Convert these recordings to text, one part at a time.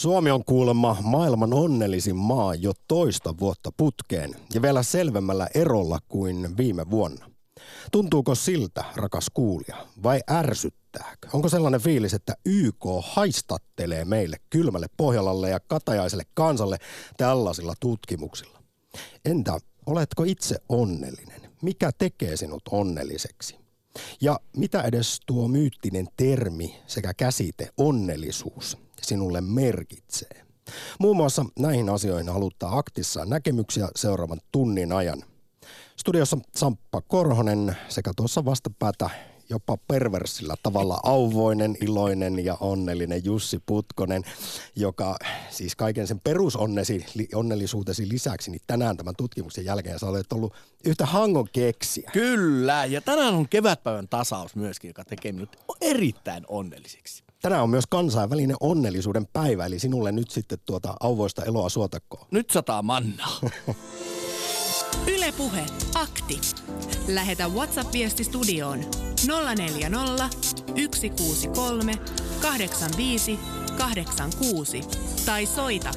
Suomi on kuulemma maailman onnellisin maa jo toista vuotta putkeen ja vielä selvemmällä erolla kuin viime vuonna. Tuntuuko siltä, rakas kuulija, vai ärsyttääkö? Onko sellainen fiilis, että YK haistattelee meille kylmälle Pohjalalle ja katajaiselle kansalle tällaisilla tutkimuksilla? Entä oletko itse onnellinen? Mikä tekee sinut onnelliseksi? Ja mitä edes tuo myyttinen termi sekä käsite onnellisuus sinulle merkitsee? Muun muassa näihin asioihin haluttaa aktissa näkemyksiä seuraavan tunnin ajan. Studiossa Samppa Korhonen sekä tuossa vastapäätä jopa perversillä tavalla auvoinen, iloinen ja onnellinen Jussi Putkonen, joka siis kaiken sen perusonnesi, onnellisuutesi lisäksi, niin tänään tämän tutkimuksen jälkeen sä olet ollut yhtä hangon keksiä. Kyllä, ja tänään on kevätpäivän tasaus myöskin, joka tekee minut erittäin onnelliseksi. Tänään on myös kansainvälinen onnellisuuden päivä, eli sinulle nyt sitten tuota auvoista eloa suotakkoon. Nyt sataa mannaa. Ylepuhe akti. Lähetä WhatsApp-viesti studioon 040 163 85 86 tai soita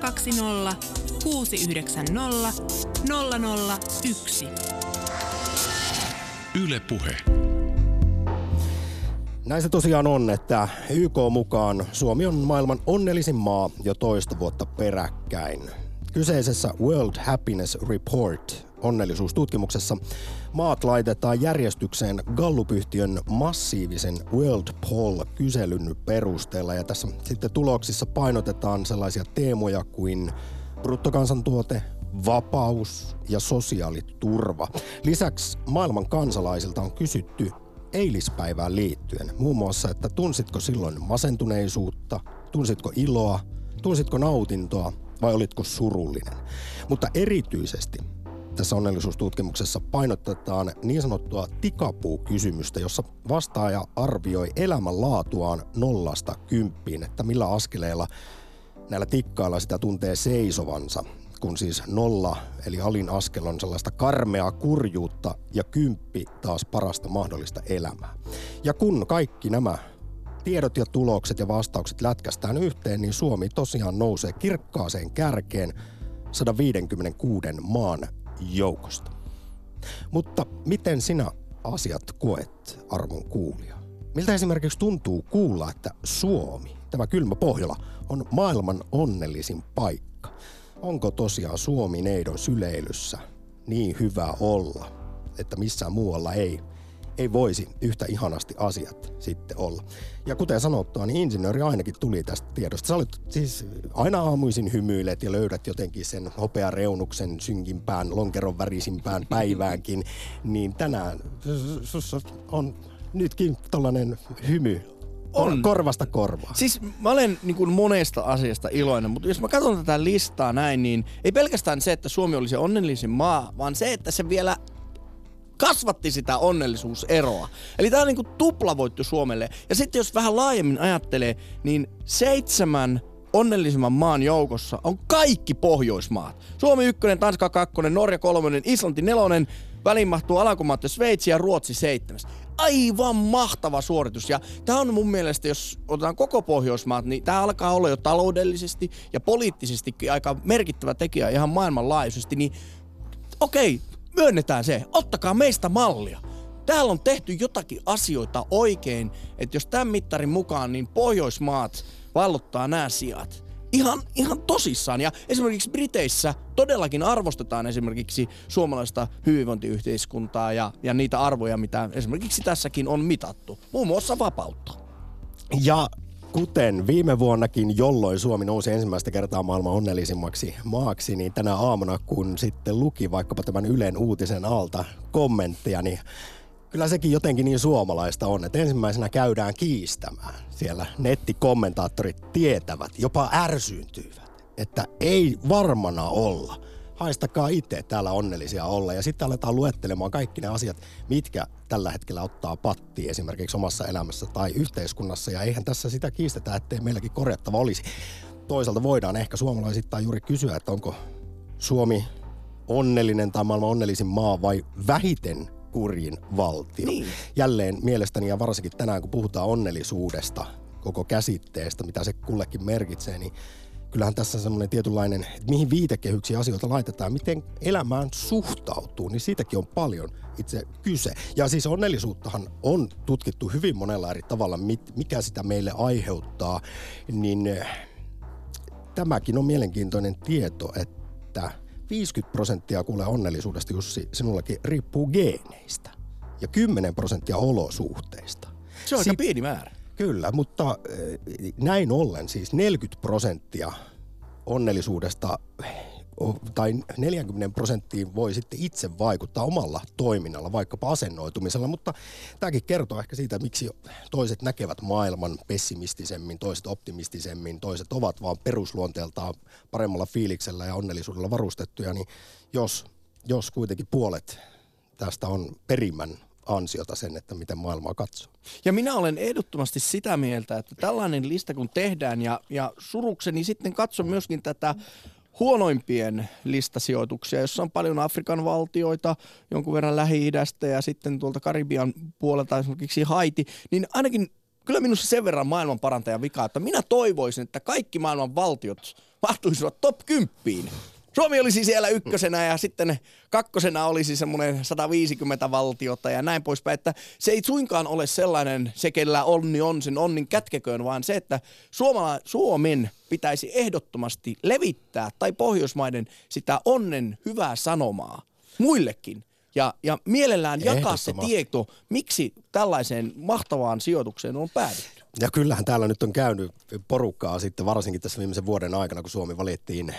020 690 001. Ylepuhe. Näin se tosiaan on, että YK mukaan Suomi on maailman onnellisin maa jo toista vuotta peräkkäin. Kyseisessä World Happiness Report onnellisuustutkimuksessa maat laitetaan järjestykseen Gallup-yhtiön massiivisen World Poll-kyselyn perusteella. Ja tässä sitten tuloksissa painotetaan sellaisia teemoja kuin bruttokansantuote, vapaus ja sosiaaliturva. Lisäksi maailman kansalaisilta on kysytty eilispäivään liittyen. Muun muassa, että tunsitko silloin masentuneisuutta, tunsitko iloa, tunsitko nautintoa vai olitko surullinen. Mutta erityisesti tässä onnellisuustutkimuksessa painotetaan niin sanottua tikapuu-kysymystä, jossa vastaaja arvioi elämänlaatuaan nollasta kymppiin, että millä askeleella näillä tikkailla sitä tuntee seisovansa, kun siis nolla eli alin askel on sellaista karmeaa kurjuutta ja kymppi taas parasta mahdollista elämää. Ja kun kaikki nämä tiedot ja tulokset ja vastaukset lätkästään yhteen, niin Suomi tosiaan nousee kirkkaaseen kärkeen 156 maan joukosta. Mutta miten sinä asiat koet, arvon kuulija? Miltä esimerkiksi tuntuu kuulla, että Suomi, tämä kylmä Pohjola, on maailman onnellisin paikka? Onko tosiaan Suomi neidon syleilyssä niin hyvä olla, että missään muualla ei ei voisi yhtä ihanasti asiat sitten olla. Ja kuten sanottua, niin insinööri ainakin tuli tästä tiedosta. Sä olet siis aina aamuisin hymyilet ja löydät jotenkin sen hopeareunuksen synkimpään, lonkeron värisimpään päiväänkin. Niin tänään sussa on nytkin tällainen hymy on. Korvasta korvaa. Siis mä olen niin kuin monesta asiasta iloinen, mutta jos mä katson tätä listaa näin, niin ei pelkästään se, että Suomi olisi onnellisin maa, vaan se, että se vielä kasvatti sitä onnellisuuseroa. Eli tämä on niinku tuplavoitto Suomelle. Ja sitten jos vähän laajemmin ajattelee, niin seitsemän onnellisimman maan joukossa on kaikki Pohjoismaat. Suomi ykkönen, Tanska kakkonen, Norja kolmonen, Islanti nelonen, väliin mahtuu Alankomaat ja Sveitsi ja Ruotsi seitsemäs. Aivan mahtava suoritus. Ja tämä on mun mielestä, jos otetaan koko Pohjoismaat, niin tämä alkaa olla jo taloudellisesti ja poliittisesti aika merkittävä tekijä ihan maailmanlaajuisesti. Niin okei, myönnetään se, ottakaa meistä mallia. Täällä on tehty jotakin asioita oikein, että jos tämän mittarin mukaan, niin Pohjoismaat vallottaa nämä sijat. Ihan, ihan tosissaan. Ja esimerkiksi Briteissä todellakin arvostetaan esimerkiksi suomalaista hyvinvointiyhteiskuntaa ja, ja niitä arvoja, mitä esimerkiksi tässäkin on mitattu. Muun muassa vapautta. Ja Kuten viime vuonnakin, jolloin Suomi nousi ensimmäistä kertaa maailman onnellisimmaksi maaksi, niin tänä aamuna, kun sitten luki vaikkapa tämän Ylen uutisen alta kommentteja, niin kyllä sekin jotenkin niin suomalaista on, että ensimmäisenä käydään kiistämään. Siellä nettikommentaattorit tietävät, jopa ärsyyntyvät, että ei varmana olla – haistakaa itse täällä onnellisia olla. Ja sitten aletaan luettelemaan kaikki ne asiat, mitkä tällä hetkellä ottaa patti esimerkiksi omassa elämässä tai yhteiskunnassa. Ja eihän tässä sitä kiistetä, ettei meilläkin korjattava olisi. Toisaalta voidaan ehkä suomalaisittain juuri kysyä, että onko Suomi onnellinen tai maailman onnellisin maa vai vähiten kurjin valtio. Niin. Jälleen mielestäni ja varsinkin tänään, kun puhutaan onnellisuudesta, koko käsitteestä, mitä se kullekin merkitsee, niin kyllähän tässä semmoinen tietynlainen, että mihin viitekehyksiä asioita laitetaan, miten elämään suhtautuu, niin siitäkin on paljon itse kyse. Ja siis onnellisuuttahan on tutkittu hyvin monella eri tavalla, mikä sitä meille aiheuttaa, niin eh, tämäkin on mielenkiintoinen tieto, että 50 prosenttia kuule onnellisuudesta, Jussi, sinullakin riippuu geeneistä ja 10 prosenttia olosuhteista. Se on aika pieni määrä. Kyllä, mutta eh, näin ollen siis 40 prosenttia onnellisuudesta tai 40 prosenttiin voi sitten itse vaikuttaa omalla toiminnalla, vaikkapa asennoitumisella, mutta tämäkin kertoo ehkä siitä, miksi toiset näkevät maailman pessimistisemmin, toiset optimistisemmin, toiset ovat vaan perusluonteeltaan paremmalla fiiliksellä ja onnellisuudella varustettuja, niin jos, jos kuitenkin puolet tästä on perimän ansiota sen, että miten maailmaa katsoo. Ja minä olen ehdottomasti sitä mieltä, että tällainen lista kun tehdään ja, ja surukseni sitten katso myöskin tätä huonoimpien listasijoituksia, jossa on paljon Afrikan valtioita, jonkun verran Lähi-idästä ja sitten tuolta Karibian puolelta esimerkiksi Haiti, niin ainakin kyllä minussa sen verran maailman parantaja vika, että minä toivoisin, että kaikki maailman valtiot mahtuisivat top 10 Suomi olisi siellä ykkösenä ja sitten kakkosena olisi semmoinen 150 valtiota ja näin poispäin. Että se ei suinkaan ole sellainen, se kellä onni on, sen onnin kätkeköön, vaan se, että Suomala, Suomen pitäisi ehdottomasti levittää tai Pohjoismaiden sitä onnen hyvää sanomaa muillekin. Ja, ja mielellään jakaa se tieto, miksi tällaiseen mahtavaan sijoitukseen on päädytty. Ja kyllähän täällä nyt on käynyt porukkaa sitten varsinkin tässä viimeisen vuoden aikana, kun Suomi valittiin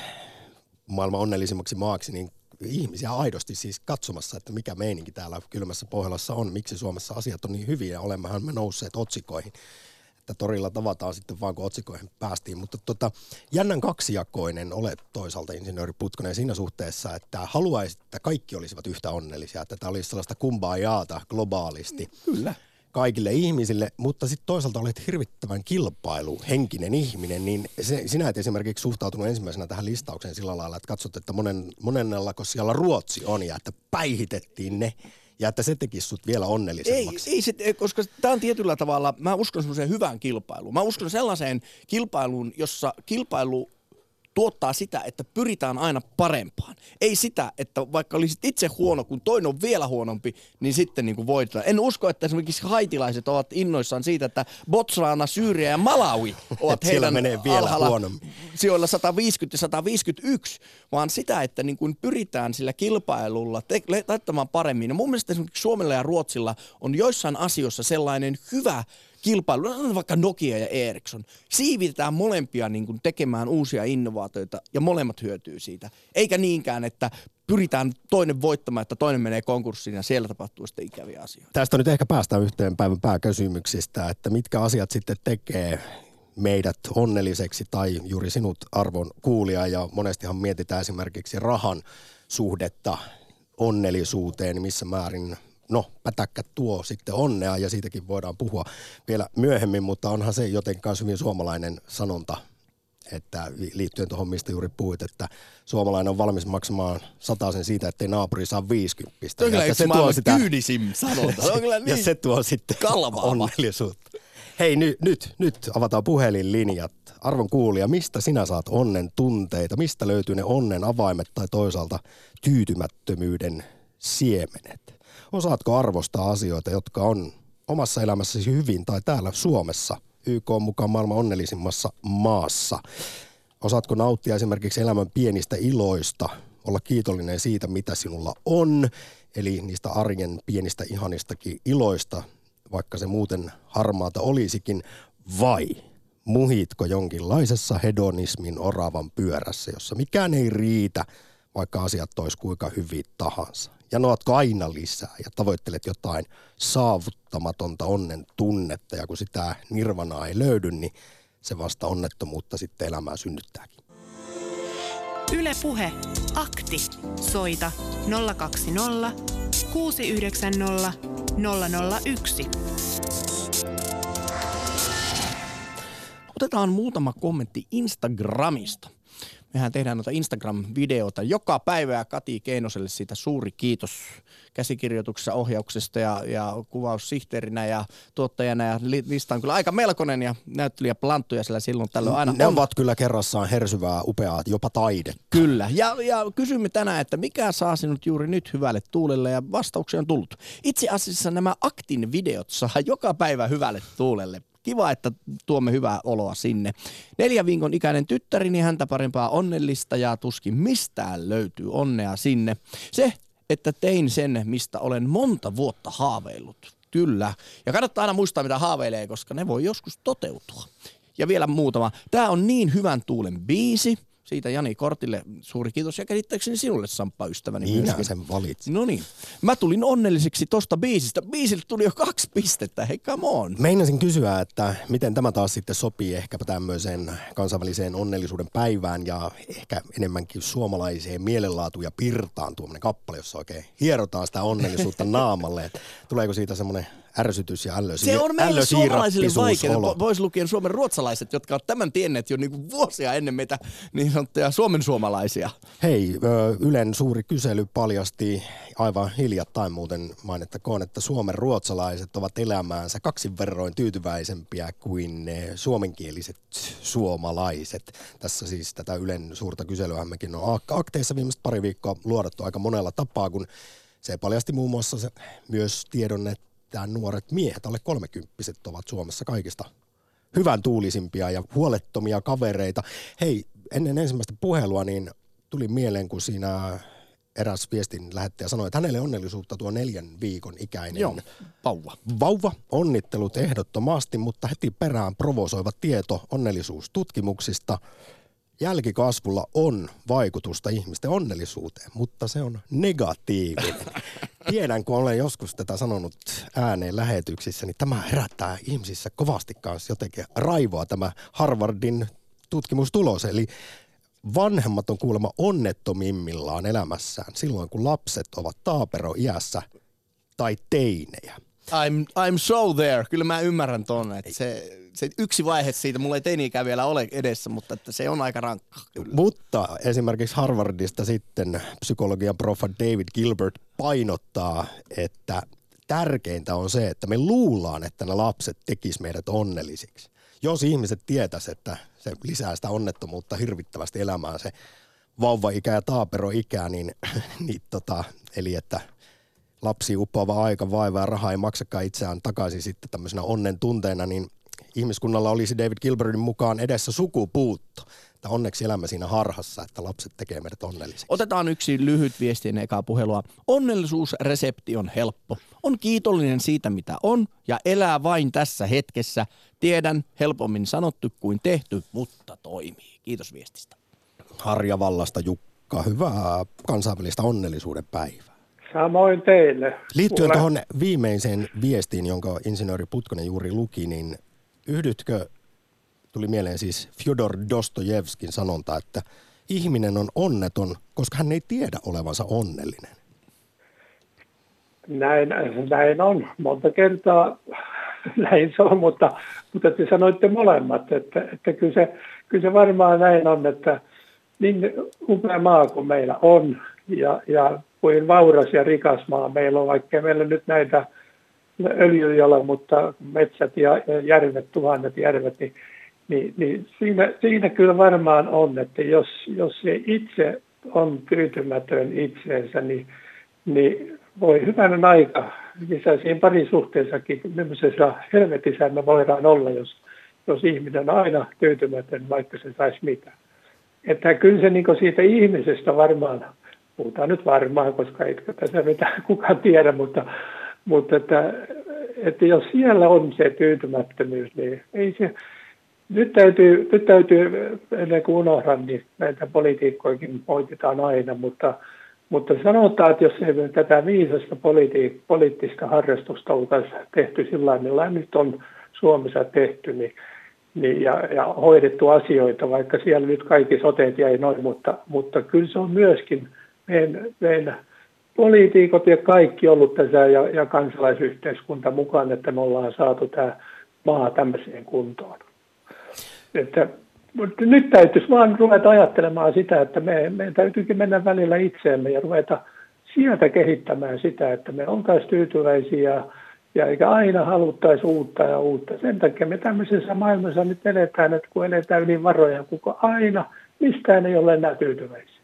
maailman onnellisimmaksi maaksi, niin ihmisiä aidosti siis katsomassa, että mikä meininki täällä kylmässä Pohjolassa on, miksi Suomessa asiat on niin hyviä ja olemmehan me nousseet otsikoihin. Että torilla tavataan sitten vaan, kun otsikoihin päästiin. Mutta tota, jännän kaksijakoinen olet toisaalta insinööri Putkonen siinä suhteessa, että haluaisit, että kaikki olisivat yhtä onnellisia, että tämä olisi sellaista kumbaa jaata globaalisti. Kyllä kaikille ihmisille, mutta sitten toisaalta olet hirvittävän kilpailuhenkinen ihminen, niin se, sinä et esimerkiksi suhtautunut ensimmäisenä tähän listaukseen sillä lailla, että katsot, että monen, monennella siellä Ruotsi on ja että päihitettiin ne ja että se tekisi sut vielä onnellisemmaksi. Ei, ei se, koska tämä on tietyllä tavalla, mä uskon semmoiseen hyvään kilpailuun. Mä uskon sellaiseen kilpailuun, jossa kilpailu tuottaa sitä, että pyritään aina parempaan. Ei sitä, että vaikka olisit itse huono, kun toinen on vielä huonompi, niin sitten niin kuin voitetaan. En usko, että esimerkiksi haitilaiset ovat innoissaan siitä, että Botswana, Syyria ja Malawi ovat heidän menee vielä alhaalla sijoilla 150 ja 151, vaan sitä, että niin kuin pyritään sillä kilpailulla te- laittamaan paremmin. Ja mun mielestä esimerkiksi Suomella ja Ruotsilla on joissain asioissa sellainen hyvä kilpailu, vaikka Nokia ja Ericsson, siivitetään molempia niin kuin tekemään uusia innovaatioita ja molemmat hyötyy siitä. Eikä niinkään, että pyritään toinen voittamaan, että toinen menee konkurssiin ja siellä tapahtuu sitten ikäviä asioita. Tästä nyt ehkä päästään yhteen päivän pääkysymyksistä, että mitkä asiat sitten tekee meidät onnelliseksi tai juuri sinut arvon kuulia ja monestihan mietitään esimerkiksi rahan suhdetta onnellisuuteen, missä määrin no, pätäkkä tuo sitten onnea ja siitäkin voidaan puhua vielä myöhemmin, mutta onhan se jotenkin hyvin suomalainen sanonta, että liittyen tuohon, mistä juuri puhuit, että suomalainen on valmis maksamaan sen siitä, ettei naapuri saa 50. Se on kyllä se tuo sitä, kyydisim sanonta. Se on kyllä niin ja se tuo sitten kalvaava. onnellisuutta. Hei, nyt, nyt, nyt avataan puhelinlinjat. Arvon kuulija, mistä sinä saat onnen tunteita? Mistä löytyy ne onnen avaimet tai toisaalta tyytymättömyyden siemenet? Osaatko arvostaa asioita, jotka on omassa elämässäsi hyvin tai täällä Suomessa YK on mukaan maailman onnellisimmassa maassa? Osaatko nauttia esimerkiksi elämän pienistä iloista, olla kiitollinen siitä, mitä sinulla on, eli niistä arjen pienistä ihanistakin iloista, vaikka se muuten harmaata olisikin, vai muhitko jonkinlaisessa hedonismin oravan pyörässä, jossa mikään ei riitä, vaikka asiat olisi kuinka hyvin tahansa? Janoatko aina lisää ja tavoittelet jotain saavuttamatonta onnen tunnetta ja kun sitä nirvanaa ei löydy, niin se vasta onnettomuutta sitten elämää synnyttääkin. Yle Puhe. Akti. Soita 020 690 001. Otetaan muutama kommentti Instagramista. Mehän tehdään noita Instagram-videota joka päivä ja Kati Keinoselle siitä suuri kiitos käsikirjoituksessa, ohjauksesta ja, ja kuvaussihteerinä ja tuottajana ja lista on kyllä aika melkoinen ja näyttelijä planttuja siellä silloin tällöin aina Ne on. ovat kyllä kerrassaan hersyvää, upeaa, jopa taide. Kyllä. Ja, ja kysymme tänään, että mikä saa sinut juuri nyt hyvälle tuulelle ja vastauksia on tullut. Itse asiassa nämä Aktin videot saa joka päivä hyvälle tuulelle. Kiva, että tuomme hyvää oloa sinne. Neljän viikon ikäinen tyttärini häntä parempaa onnellista ja tuskin mistään löytyy onnea sinne. Se, että tein sen, mistä olen monta vuotta haaveillut. Kyllä. Ja kannattaa aina muistaa, mitä haaveilee, koska ne voi joskus toteutua. Ja vielä muutama. Tämä on niin hyvän tuulen biisi. Siitä Jani Kortille suuri kiitos ja käsittääkseni sinulle Samppa ystäväni Minä myöskin. sen valitsin. No niin. Mä tulin onnelliseksi tosta biisistä. Biisille tuli jo kaksi pistettä. Hei, come on. Meinasin kysyä, että miten tämä taas sitten sopii ehkäpä tämmöiseen kansainväliseen onnellisuuden päivään ja ehkä enemmänkin suomalaiseen mielenlaatuun ja pirtaan tuommoinen kappale, jossa oikein hierotaan sitä onnellisuutta naamalle. Et tuleeko siitä semmoinen ärsytys ja ällösi, Se on meille suomalaisille vaikeaa. Pois lukien Suomen ruotsalaiset, jotka ovat tämän tienneet jo niinku vuosia ennen meitä niin sanottuja Suomen suomalaisia. Hei, Ylen suuri kysely paljasti aivan hiljattain muuten mainittakoon, että Suomen ruotsalaiset ovat elämäänsä kaksin verroin tyytyväisempiä kuin ne suomenkieliset suomalaiset. Tässä siis tätä Ylen suurta kyselyä mekin on ak- akteissa viimeiset pari viikkoa luodattu aika monella tapaa, kun se paljasti muun muassa se, myös tiedon, että nuoret miehet, alle kolmekymppiset, ovat Suomessa kaikista hyvän tuulisimpia ja huolettomia kavereita. Hei, ennen ensimmäistä puhelua niin tuli mieleen, kun siinä eräs viestin lähettäjä sanoi, että hänelle onnellisuutta tuo neljän viikon ikäinen Joo, pauva. vauva. Onnittelut ehdottomasti, mutta heti perään provosoiva tieto onnellisuustutkimuksista. Jälkikasvulla on vaikutusta ihmisten onnellisuuteen, mutta se on negatiivinen. Tiedän, kun olen joskus tätä sanonut ääneen lähetyksissä, niin tämä herättää ihmisissä kovasti kanssa jotenkin raivoa tämä Harvardin tutkimustulos. Eli vanhemmat on kuulemma onnettomimmillaan elämässään silloin, kun lapset ovat taapero-iässä tai teinejä. I'm, I'm so there. Kyllä mä ymmärrän ton, että se, se yksi vaihe siitä, mulla ei teini-ikä vielä ole edessä, mutta että se on aika rankka. Kyllä. Mutta esimerkiksi Harvardista sitten psykologian profa David Gilbert painottaa, että tärkeintä on se, että me luullaan, että ne lapset tekis meidät onnellisiksi. Jos ihmiset tietäis, että se lisää sitä onnettomuutta hirvittävästi elämään, se vauva-ikä ja taaperoikä, niin, niin tota, eli että lapsi uppoava aika, vaiva ja raha ei maksakaan itseään takaisin sitten tämmöisenä onnen tunteena, niin ihmiskunnalla olisi David Gilbertin mukaan edessä sukupuutto. Että onneksi elämme siinä harhassa, että lapset tekee meidät onnellisiksi. Otetaan yksi lyhyt viesti ennen ekaa puhelua. Onnellisuusresepti on helppo. On kiitollinen siitä, mitä on, ja elää vain tässä hetkessä. Tiedän, helpommin sanottu kuin tehty, mutta toimii. Kiitos viestistä. Harjavallasta Jukka, hyvää kansainvälistä onnellisuuden päivää. Samoin teille. Liittyen Kuule- tuohon viimeiseen viestiin, jonka insinööri Putkonen juuri luki, niin yhdytkö, tuli mieleen siis Fyodor Dostojevskin sanonta, että ihminen on onneton, koska hän ei tiedä olevansa onnellinen. Näin, näin on. Monta kertaa näin se on, mutta, mutta te sanoitte molemmat, että, että kyllä, se, kyllä se varmaan näin on, että niin upea maa kuin meillä on ja, ja kuin vauras ja rikas maa meillä on, vaikka meillä nyt näitä öljyjä ole, mutta metsät ja ja järvet, tuhannet järvet, niin, niin, niin siinä, siinä kyllä varmaan on, että jos, jos se itse on tyytymätön itseensä, niin, niin voi hyvänen aika, missä siinä parisuhteessakin, millaisessa helvetissä me voidaan olla, jos, jos ihminen on aina tyytymätön, vaikka se saisi mitä. Että kyllä se niin siitä ihmisestä varmaan, puhutaan nyt varmaan, koska ei tässä mitään kukaan tiedä, mutta, mutta että, että jos siellä on se tyytymättömyys, niin ei se, nyt täytyy, nyt täytyy ennen kuin unohdan, niin näitä poliitikkoikin moititaan aina, mutta, mutta sanotaan, että jos ei tätä viisasta politi- poliittista harrastusta oltaisiin tehty sillä tavalla, nyt on Suomessa tehty, niin, niin, ja, ja hoidettu asioita, vaikka siellä nyt kaikki soteet jäi noin, mutta, mutta kyllä se on myöskin meidän, meidän poliitikot ja kaikki ollut tässä ja, ja kansalaisyhteiskunta mukaan, että me ollaan saatu tämä maa tämmöiseen kuntoon. Että mutta nyt täytyisi vaan ruveta ajattelemaan sitä, että me, meidän täytyykin mennä välillä itseemme ja ruveta sieltä kehittämään sitä, että me oltaisiin tyytyväisiä ja eikä aina haluttaisi uutta ja uutta. Sen takia me tämmöisessä maailmassa nyt eletään, että kun eletään yli varoja, kuka aina mistään ei ole enää tyytyväisiä.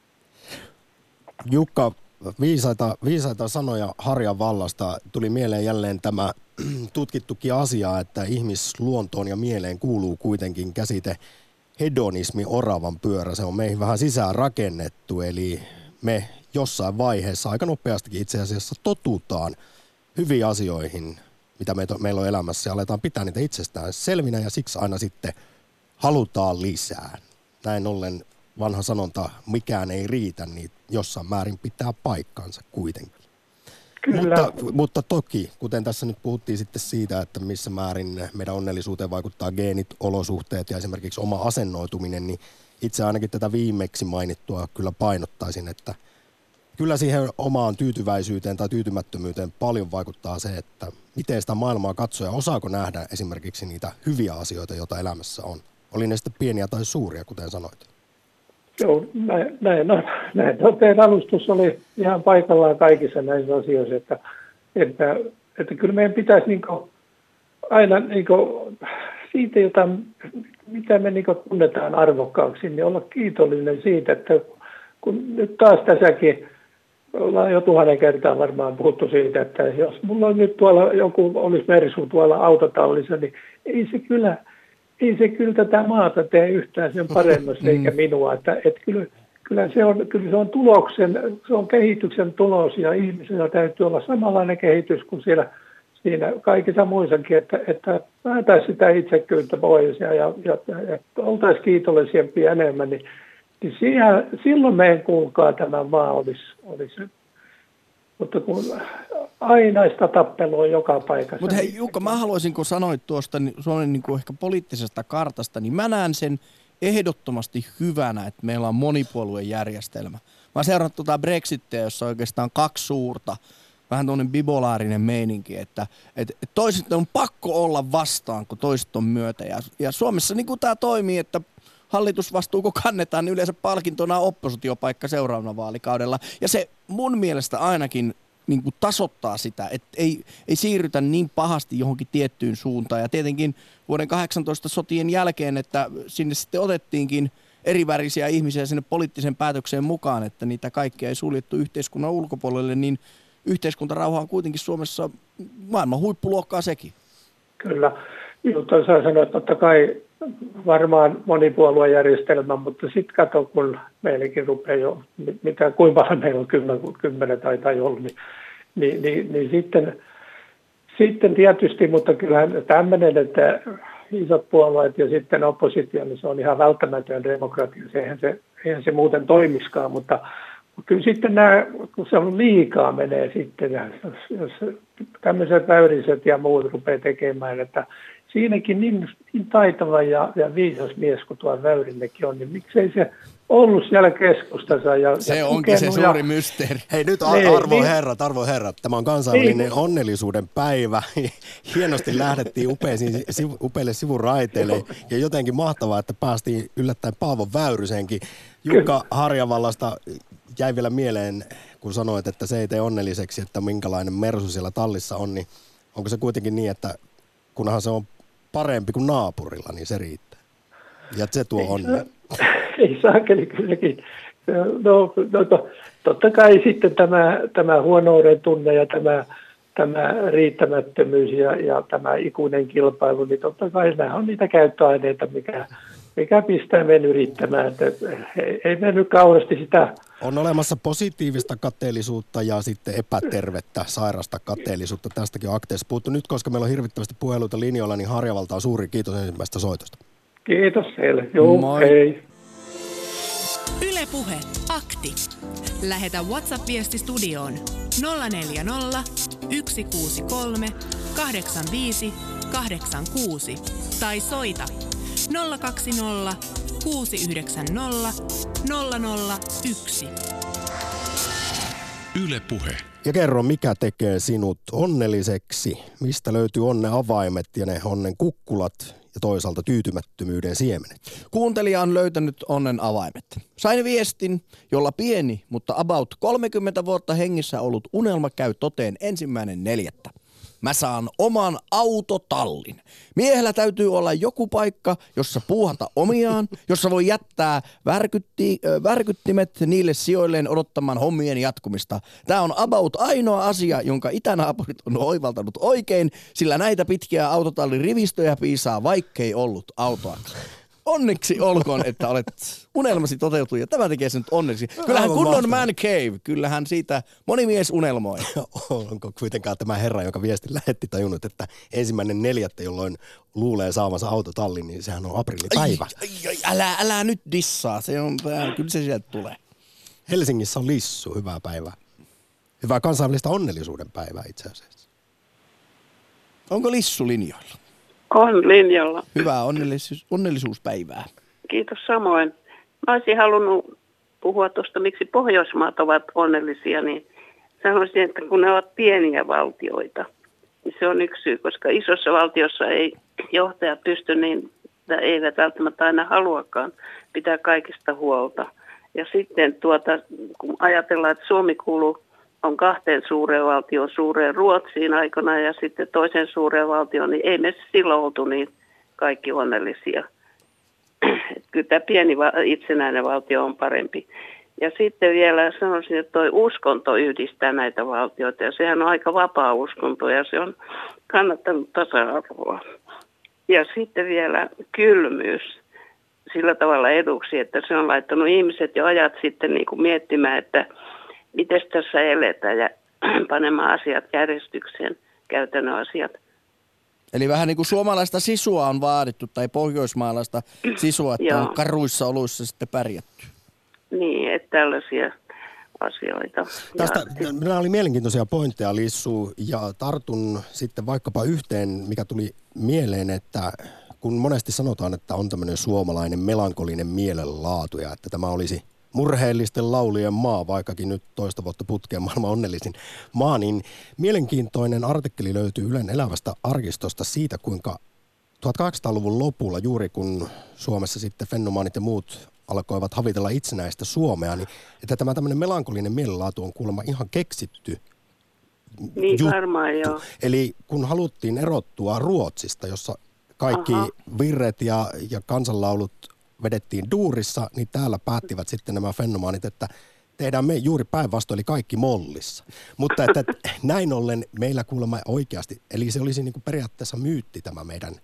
Jukka, viisaita, viisaita sanoja Harjan vallasta. Tuli mieleen jälleen tämä tutkittukin asia, että ihmisluontoon ja mieleen kuuluu kuitenkin käsite hedonismi oravan pyörä. Se on meihin vähän sisään rakennettu, eli me jossain vaiheessa aika nopeastikin itse asiassa totutaan hyviin asioihin, mitä meillä on elämässä ja aletaan pitää niitä itsestään selvinä ja siksi aina sitten halutaan lisää. Näin ollen vanha sanonta, mikään ei riitä, niin jossain määrin pitää paikkansa kuitenkin. Kyllä. Mutta, mutta toki, kuten tässä nyt puhuttiin sitten siitä, että missä määrin meidän onnellisuuteen vaikuttaa geenit, olosuhteet ja esimerkiksi oma asennoituminen, niin itse ainakin tätä viimeksi mainittua kyllä painottaisin, että kyllä siihen omaan tyytyväisyyteen tai tyytymättömyyteen paljon vaikuttaa se, että miten sitä maailmaa katsoo ja osaako nähdä esimerkiksi niitä hyviä asioita, joita elämässä on. Oli ne sitten pieniä tai suuria, kuten sanoit. Joo, näin, näin, no, näin. Teidän alustus oli ihan paikallaan kaikissa näissä asioissa, että, että, että kyllä meidän pitäisi niin aina niin siitä, jota, mitä me niin tunnetaan arvokkaaksi, niin olla kiitollinen siitä, että kun nyt taas tässäkin ollaan jo tuhannen kertaa varmaan puhuttu siitä, että jos mulla on nyt tuolla joku olisi mersu tuolla autotallissa, niin ei se kyllä – ei se kyllä tätä maata tee yhtään sen paremmaksi eikä mm. minua. Että, että kyllä, kyllä, se on, kyllä se on tuloksen, se on kehityksen tulos ja ihmisellä täytyy olla samanlainen kehitys kuin siellä siinä kaikissa muissakin, että, että päätäisiin sitä itsekyyttä pois ja, ja, ja, ja oltaisiin kiitollisempia enemmän, niin, niin siihen, silloin meidän kuulkaa tämä maa olisi, olisi mutta kun ainaista tappelua joka paikassa. Mutta hei Jukka, mä haluaisin, kun sanoit tuosta niin Suomen niin kuin ehkä poliittisesta kartasta, niin mä näen sen ehdottomasti hyvänä, että meillä on monipuoluejärjestelmä. Mä oon seurannut tuota Brexittiä, jossa on oikeastaan kaksi suurta, vähän tuonne bipolaarinen meininki, että, että toiset on pakko olla vastaan, kun toiset on myötä. Ja, ja Suomessa niin kuin tämä toimii, että hallitusvastuuko kannetaan, niin yleensä palkintona oppositiopaikka seuraavana vaalikaudella. Ja se mun mielestä ainakin niin kuin tasoittaa sitä, että ei, ei siirrytä niin pahasti johonkin tiettyyn suuntaan. Ja tietenkin vuoden 18 sotien jälkeen, että sinne sitten otettiinkin erivärisiä ihmisiä sinne poliittisen päätökseen mukaan, että niitä kaikkia ei suljettu yhteiskunnan ulkopuolelle, niin yhteiskuntarauha on kuitenkin Suomessa maailman huippuluokkaa sekin. Kyllä. Mutta saa sanoa, että totta kai varmaan monipuoluejärjestelmä, mutta sitten kato, kun meilläkin rupeaa jo, mitä, kuinka paljon meillä on kymmenen, kymmenen tai, tai ollut, niin, niin, niin, niin sitten, sitten tietysti, mutta kyllä tämmöinen, että isot puolueet ja sitten oppositio, niin se on ihan välttämätön demokratia. Eihän se, eihän se muuten toimiskaan, mutta, mutta kyllä sitten nämä, kun se on liikaa menee sitten, jos, jos tämmöiset väyriset ja muut rupeaa tekemään, että siinäkin niin, niin taitava ja, ja viisas mies kuin tuo Väyrinnekin on, niin miksei se ollut siellä keskustassa. Ja, se ja onkin se suuri ja... mysteeri. Hei nyt niin, arvo niin, herrat, arvo herrat, tämä on kansainvälinen niin, onnellisuuden päivä. Hienosti lähdettiin upeisiin, upeille sivuraiteille ja jotenkin mahtavaa, että päästiin yllättäen Paavo Väyrysenkin. Jukka Harjavallasta jäi vielä mieleen, kun sanoit, että se ei tee onnelliseksi, että minkälainen mersu siellä tallissa on, niin onko se kuitenkin niin, että kunhan se on parempi kuin naapurilla, niin se riittää. Ja se tuo onnea. Ei saakeli kylläkin. No, no to, totta kai sitten tämä, tämä huonouden tunne ja tämä, tämä riittämättömyys ja, ja tämä ikuinen kilpailu, niin totta kai nämä on niitä käyttöaineita, mikä, mikä pistää meidän yrittämään. Että ei, ei me nyt kauheasti sitä... On olemassa positiivista kateellisuutta ja sitten epätervettä, sairasta kateellisuutta. Tästäkin on akteessa puhuttu. Nyt, koska meillä on hirvittävästi puheluita linjoilla, niin Harjavalta on suuri kiitos ensimmäistä soitosta. Kiitos heille. Joo, Moi. hei. Ylepuhe akti. Lähetä WhatsApp-viesti studioon 040 163 85 86 tai soita 020 690 001. Yle Puhe. Ja kerro, mikä tekee sinut onnelliseksi, mistä löytyy onne avaimet ja ne onnen kukkulat ja toisaalta tyytymättömyyden siemenet. Kuuntelija on löytänyt onnen avaimet. Sain viestin, jolla pieni, mutta about 30 vuotta hengissä ollut unelma käy toteen ensimmäinen neljättä. Mä saan oman autotallin. Miehellä täytyy olla joku paikka, jossa puuhata omiaan, jossa voi jättää värkytti, värkyttimet niille sijoilleen odottamaan hommien jatkumista. Tämä on about ainoa asia, jonka itänaapurit on oivaltanut oikein, sillä näitä pitkiä autotallin rivistöjä piisaa, vaikkei ollut autoakaan onneksi olkoon, että olet unelmasi toteutui ja tämä tekee sen nyt onneksi. Kyllähän kunnon man cave, kyllähän siitä moni mies unelmoi. Onko kuitenkaan tämä herra, joka viesti lähetti tajunnut, että ensimmäinen neljättä, jolloin luulee saavansa autotallin, niin sehän on aprillipäivä. Ai, ai, ai, älä, älä nyt dissaa, se on, kyllä se sieltä tulee. Helsingissä on lissu, hyvää päivää. Hyvää kansainvälistä onnellisuuden päivää itse asiassa. Onko lissu linjoilla? On linjalla. Hyvää onnellisuus, onnellisuuspäivää. Kiitos samoin. Mä olisin halunnut puhua tuosta, miksi Pohjoismaat ovat onnellisia, niin sanoisin, että kun ne ovat pieniä valtioita, niin se on yksi syy, koska isossa valtiossa ei johtaja pysty niin, että eivät välttämättä aina haluakaan pitää kaikista huolta. Ja sitten tuota, kun ajatellaan, että Suomi kuuluu on kahteen suureen valtioon, suureen Ruotsiin aikana ja sitten toisen suureen valtioon, niin ei me silloin oltu niin kaikki onnellisia. Kyllä tämä pieni itsenäinen valtio on parempi. Ja sitten vielä sanoisin, että tuo uskonto yhdistää näitä valtioita ja sehän on aika vapaa uskonto ja se on kannattanut tasa-arvoa. Ja sitten vielä kylmyys sillä tavalla eduksi, että se on laittanut ihmiset jo ajat sitten niin kuin miettimään, että – miten tässä eletään ja panemaan asiat järjestykseen, käytännön asiat. Eli vähän niin kuin suomalaista sisua on vaadittu tai pohjoismaalaista sisua, että on karuissa oluissa sitten pärjätty. Niin, että tällaisia asioita. Tästä, ja, nämä oli mielenkiintoisia pointteja, Lissu, ja tartun sitten vaikkapa yhteen, mikä tuli mieleen, että kun monesti sanotaan, että on tämmöinen suomalainen melankolinen mielenlaatu ja että tämä olisi – murheellisten laulujen maa, vaikkakin nyt toista vuotta putkeen maailman onnellisin maa, niin mielenkiintoinen artikkeli löytyy Ylen elävästä arkistosta siitä, kuinka 1800-luvun lopulla, juuri kun Suomessa sitten fenomaanit ja muut alkoivat havitella itsenäistä Suomea, niin että tämä tämmöinen melankolinen mielenlaatu on kuulemma ihan keksitty niin, juttu. varmaan joo. Eli kun haluttiin erottua Ruotsista, jossa kaikki Aha. virret ja, ja kansanlaulut vedettiin duurissa, niin täällä päättivät sitten nämä fenomaanit, että tehdään me juuri päinvastoin, eli kaikki mollissa. Mutta että, näin ollen meillä kuulemma oikeasti, eli se olisi niin kuin periaatteessa myytti tämä meidän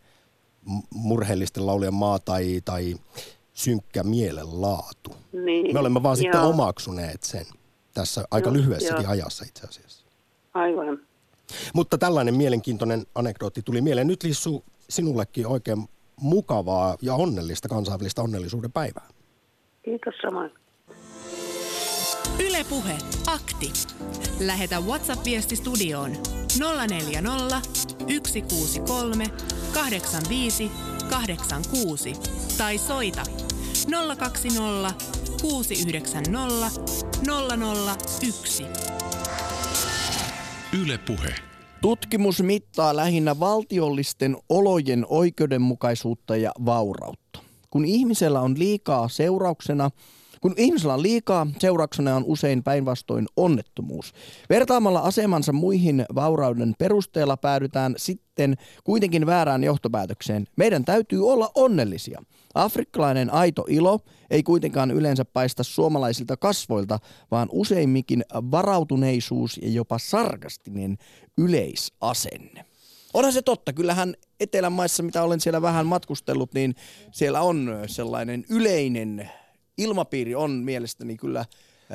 murheellisten laulujen maa tai, tai synkkä mielenlaatu. Niin, me olemme vaan joo. sitten omaksuneet sen tässä aika joo, lyhyessäkin joo. ajassa itse asiassa. Aivan. Mutta tällainen mielenkiintoinen anekdootti tuli mieleen. Nyt Lissu, sinullekin oikein mukavaa ja onnellista kansainvälistä onnellisuuden päivää. Kiitos samoin. Ylepuhe akti. Lähetä WhatsApp-viesti studioon 040 163 85 86 tai soita 020 690 001. Ylepuhe. Tutkimus mittaa lähinnä valtiollisten olojen oikeudenmukaisuutta ja vaurautta. Kun ihmisellä on liikaa seurauksena, kun ihmisellä on liikaa, seurauksena on usein päinvastoin onnettomuus. Vertaamalla asemansa muihin vaurauden perusteella päädytään sitten kuitenkin väärään johtopäätökseen. Meidän täytyy olla onnellisia. Afrikkalainen aito ilo ei kuitenkaan yleensä paista suomalaisilta kasvoilta, vaan useimminkin varautuneisuus ja jopa sarkastinen yleisasenne. Onhan se totta, kyllähän Etelän maissa, mitä olen siellä vähän matkustellut, niin siellä on sellainen yleinen ilmapiiri on mielestäni kyllä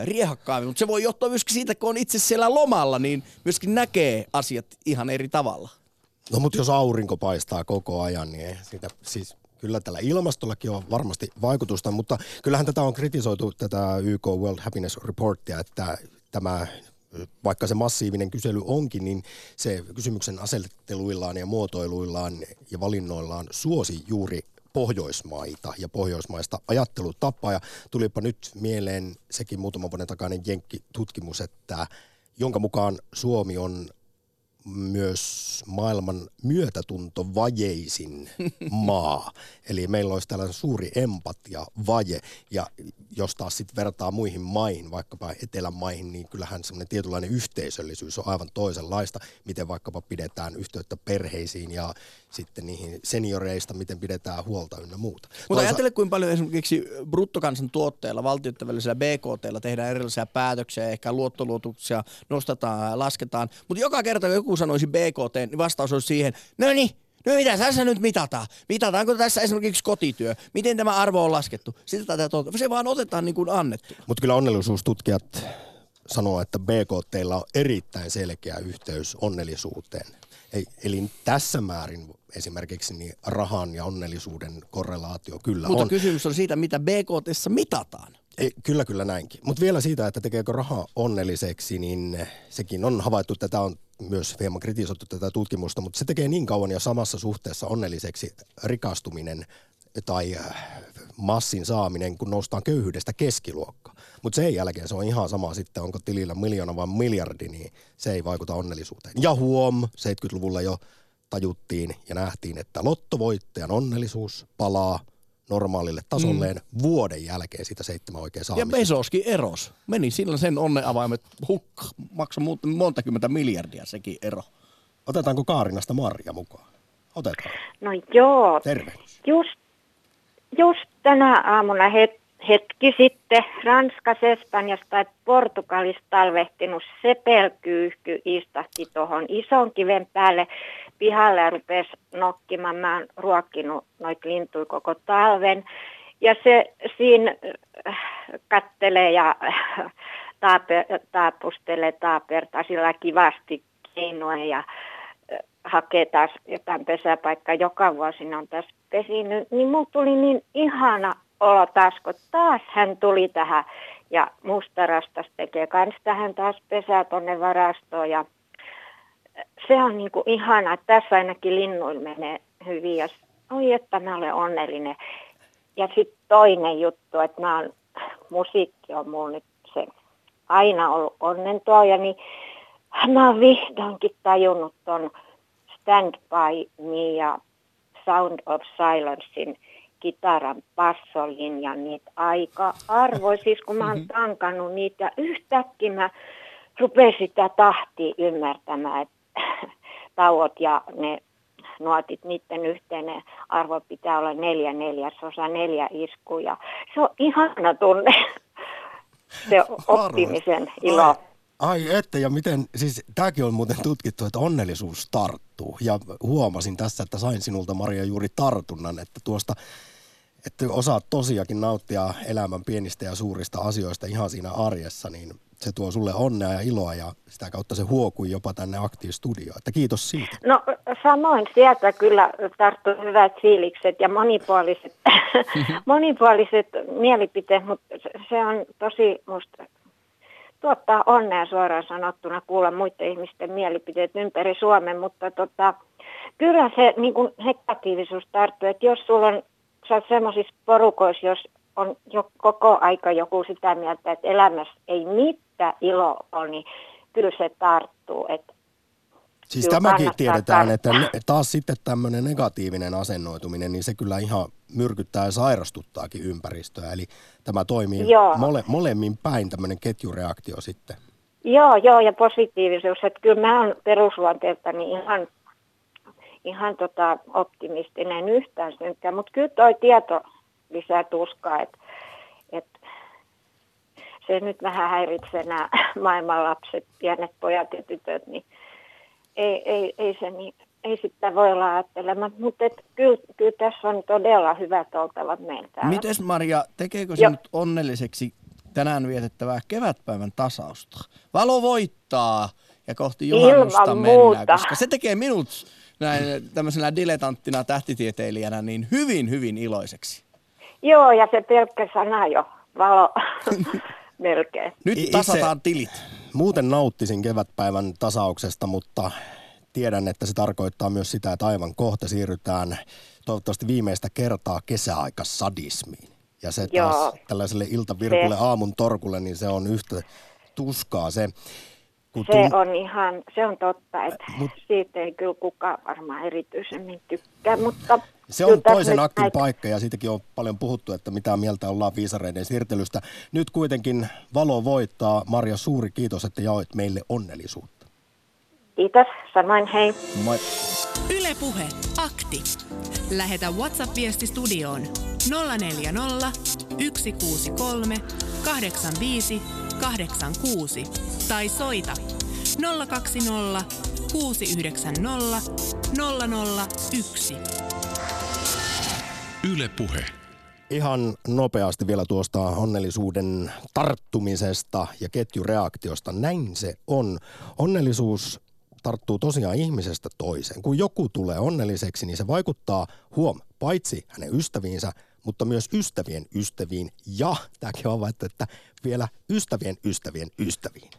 riehakkaammin, mutta se voi johtua myöskin siitä, kun on itse siellä lomalla, niin myöskin näkee asiat ihan eri tavalla. No mutta jos aurinko paistaa koko ajan, niin sitä, siis kyllä tällä ilmastollakin on varmasti vaikutusta, mutta kyllähän tätä on kritisoitu, tätä YK World Happiness Reportia, että tämä vaikka se massiivinen kysely onkin, niin se kysymyksen asetteluillaan ja muotoiluillaan ja valinnoillaan suosi juuri Pohjoismaita ja pohjoismaista ajattelutapaa. Ja tulipa nyt mieleen sekin muutaman vuoden takainen Jenkki-tutkimus, että jonka mukaan Suomi on myös maailman myötätuntovajeisin maa. Eli meillä olisi tällainen suuri empatia-vaje. Ja jos taas sitten vertaa muihin maihin, vaikkapa etelän maihin, niin kyllähän semmoinen tietynlainen yhteisöllisyys on aivan toisenlaista. Miten vaikkapa pidetään yhteyttä perheisiin ja sitten niihin senioreista, miten pidetään huolta ynnä muuta. Mutta Toisa... ajattele, kuinka paljon esimerkiksi bruttokansantuotteella, valtiottavälisellä BKT tehdään erilaisia päätöksiä, ehkä luottoluotuksia nostetaan ja lasketaan. Mutta joka kerta, kun joku sanoisi BKT, niin vastaus olisi siihen, no niin, No mitä tässä nyt mitataan? Mitataanko tässä esimerkiksi kotityö? Miten tämä arvo on laskettu? Sitä tätä tuota. Se vaan otetaan niin kuin annettu. Mutta kyllä onnellisuustutkijat sanoo, että BKT on erittäin selkeä yhteys onnellisuuteen. Eli tässä määrin esimerkiksi niin rahan ja onnellisuuden korrelaatio kyllä Mutta on. kysymys on siitä, mitä BKT mitataan. Ei, kyllä, kyllä näinkin. Mutta vielä siitä, että tekeekö raha onnelliseksi, niin sekin on havaittu, että tämä on myös hieman kritisoitu tätä tutkimusta, mutta se tekee niin kauan ja samassa suhteessa onnelliseksi rikastuminen tai massin saaminen, kun noustaan köyhyydestä keskiluokka. Mutta sen jälkeen se on ihan sama sitten, onko tilillä miljoona vai miljardi, niin se ei vaikuta onnellisuuteen. Ja huom, 70-luvulla jo tajuttiin ja nähtiin, että lottovoittajan onnellisuus palaa normaalille tasolleen mm. vuoden jälkeen sitä seitsemän oikein saamisesta. Ja Bezoskin eros. Meni silloin sen onneavaimet hukka. Maksoi monta kymmentä miljardia sekin ero. Otetaanko Kaarinasta Marja mukaan? Otetaan. No joo. Terve. Just, just tänä aamuna het, hetki sitten Ranskassa, Espanjasta ja Portugalista talvehtinut sepelkyyhky istahti tuohon ison kiven päälle pihalle ja rupesi nokkimaan. Mä oon ruokkinut noita lintuja koko talven. Ja se siinä äh, kattelee ja äh, taape, taapustelee, taapertaa sillä kivasti keinoja ja äh, hakee taas jotain pesäpaikkaa. Joka vuosi ne on tässä pesinyt. Niin mulla tuli niin ihana taas, kun taas hän tuli tähän ja mustarastas tekee kans tähän taas pesää tonne varastoon ja se on niin kuin ihana, että tässä ainakin linnuilla menee hyvin ja oi että mä olen onnellinen. Ja sitten toinen juttu, että mä oon, musiikki on mulla nyt se aina ollut onnentuoja, niin mä oon vihdoinkin tajunnut ton Stand By Me ja Sound of Silencein kitaran passolinjan niitä aika arvoin. Siis kun mä oon mhm. tankannut niitä yhtäkkiä mä rupesin sitä tahtia ymmärtämään, että tauot ja ne nuotit, niiden yhteinen arvo pitää olla neljä neljäsosa, neljä iskuja. Se on ihana tunne, se oppimisen ilo. Ai, että, ja miten, siis tämäkin on muuten tutkittu, että onnellisuus tarttuu. Ja huomasin tässä, että sain sinulta Maria juuri tartunnan, että tuosta että osaat tosiakin nauttia elämän pienistä ja suurista asioista ihan siinä arjessa, niin se tuo sulle onnea ja iloa ja sitä kautta se huokui jopa tänne Aktiivistudioon. Että kiitos siitä. No samoin sieltä kyllä tarttuu hyvät fiilikset ja monipuoliset, monipuoliset mielipiteet, mutta se on tosi musta tuottaa onnea suoraan sanottuna kuulla muiden ihmisten mielipiteet ympäri Suomen, mutta tota, kyllä se niin kuin negatiivisuus tarttuu, että jos sulla on, sä oot semmoisissa porukoissa, jos on jo koko aika joku sitä mieltä, että elämässä ei mitään ilo ole, niin kyllä se tarttuu. Että Siis tämäkin tiedetään, että taas sitten tämmöinen negatiivinen asennoituminen, niin se kyllä ihan myrkyttää ja sairastuttaakin ympäristöä. Eli tämä toimii mole, molemmin päin tämmöinen ketjureaktio sitten. Joo, joo, ja positiivisuus. Että kyllä mä oon perusluonteeltani ihan, ihan tota optimistinen yhtään synkkä, mutta kyllä toi tieto lisää tuskaa, että et, se nyt vähän häiritsee nämä maailman lapset, pienet pojat ja tytöt, niin ei, ei, ei se niin, ei sitä voi olla ajattelemaan, mutta kyllä, kyllä tässä on todella hyvät oltavat meiltä. Mites Maria, tekeekö se nyt onnelliseksi tänään vietettävää kevätpäivän tasausta? Valo voittaa ja kohti juhannusta Ilman mennään, muuta. koska se tekee minut näin tämmöisenä diletanttina tähtitieteilijänä niin hyvin, hyvin iloiseksi. Joo, ja se pelkkä sana jo, valo melkein. Nyt tasataan tilit. Muuten nauttisin kevätpäivän tasauksesta, mutta tiedän, että se tarkoittaa myös sitä, että aivan kohta siirrytään toivottavasti viimeistä kertaa kesäaika sadismiin. Ja se Joo. taas tällaiselle iltavirkulle, Se- aamun torkulle, niin se on yhtä tuskaa se. Kun Se on ihan, se on totta, että Mut- siitä ei kyllä kukaan varmaan erityisemmin tykkää, mutta... Se on toisen nyt aktin näitä- paikka ja siitäkin on paljon puhuttu, että mitä mieltä ollaan viisareiden siirtelystä. Nyt kuitenkin valo voittaa. Marja, suuri kiitos, että jaoit meille onnellisuutta. Kiitos, samoin hei. Moi. Ylepuhe akti. Lähetä WhatsApp-viesti studioon 040 163 85 86 tai soita 020 690 001. Yle Puhe. Ihan nopeasti vielä tuosta onnellisuuden tarttumisesta ja ketjureaktiosta. Näin se on. Onnellisuus tarttuu tosiaan ihmisestä toiseen. Kun joku tulee onnelliseksi, niin se vaikuttaa huom, paitsi hänen ystäviinsä, mutta myös ystävien ystäviin ja, tämäkin on havaittu, että vielä ystävien ystävien ystäviin.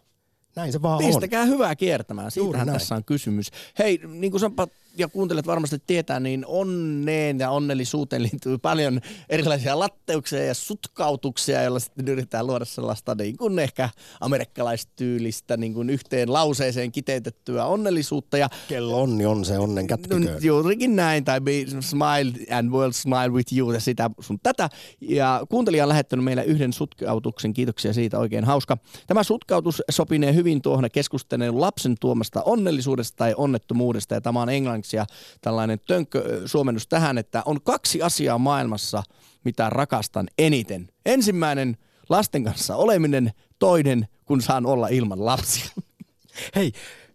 Näin se vaan on. Pistäkää hyvää kiertämään, siitähän tässä on kysymys. Hei, niin kuin Sampa ja kuuntelet varmasti tietää, niin onneen ja onnellisuuteen liittyy paljon erilaisia latteuksia ja sutkautuksia, joilla sitten yritetään luoda sellaista niin kuin ehkä amerikkalaistyylistä niin kuin yhteen lauseeseen kiteytettyä onnellisuutta. Ja Kello onni on se onnen kättikö. juurikin näin, tai be smile and world smile with you, ja sitä sun tätä. Ja kuuntelija on lähettänyt meille yhden sutkautuksen, kiitoksia siitä, oikein hauska. Tämä sutkautus sopinee hyvin tuohon keskusteluun lapsen tuomasta onnellisuudesta tai onnettomuudesta, ja tämä on englanniksi ja tällainen tönkkö suomennus tähän, että on kaksi asiaa maailmassa, mitä rakastan eniten. Ensimmäinen, lasten kanssa oleminen, toinen, kun saan olla ilman lapsia. Hei,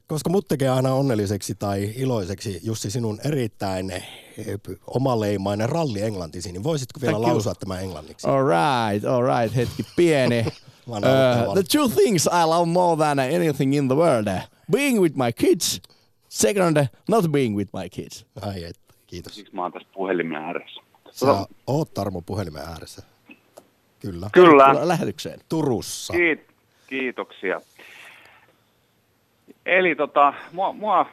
koska mut tekee aina onnelliseksi tai iloiseksi Jussi sinun erittäin eh, omaleimainen ralli englantisi, niin voisitko vielä Thank you. lausua tämän englanniksi? All right, all right, hetki pieni. Uh, the two things I love more than anything in the world. uh, Being with my kids. Second, not being with my kids. Ai et, kiitos. Siksi mä oon tässä puhelimen ääressä. Sä oot Tarmo puhelimen ääressä. Kyllä. Kyllä. Lähetykseen. Turussa. Kiit, kiitoksia. Eli tota, mua, mua,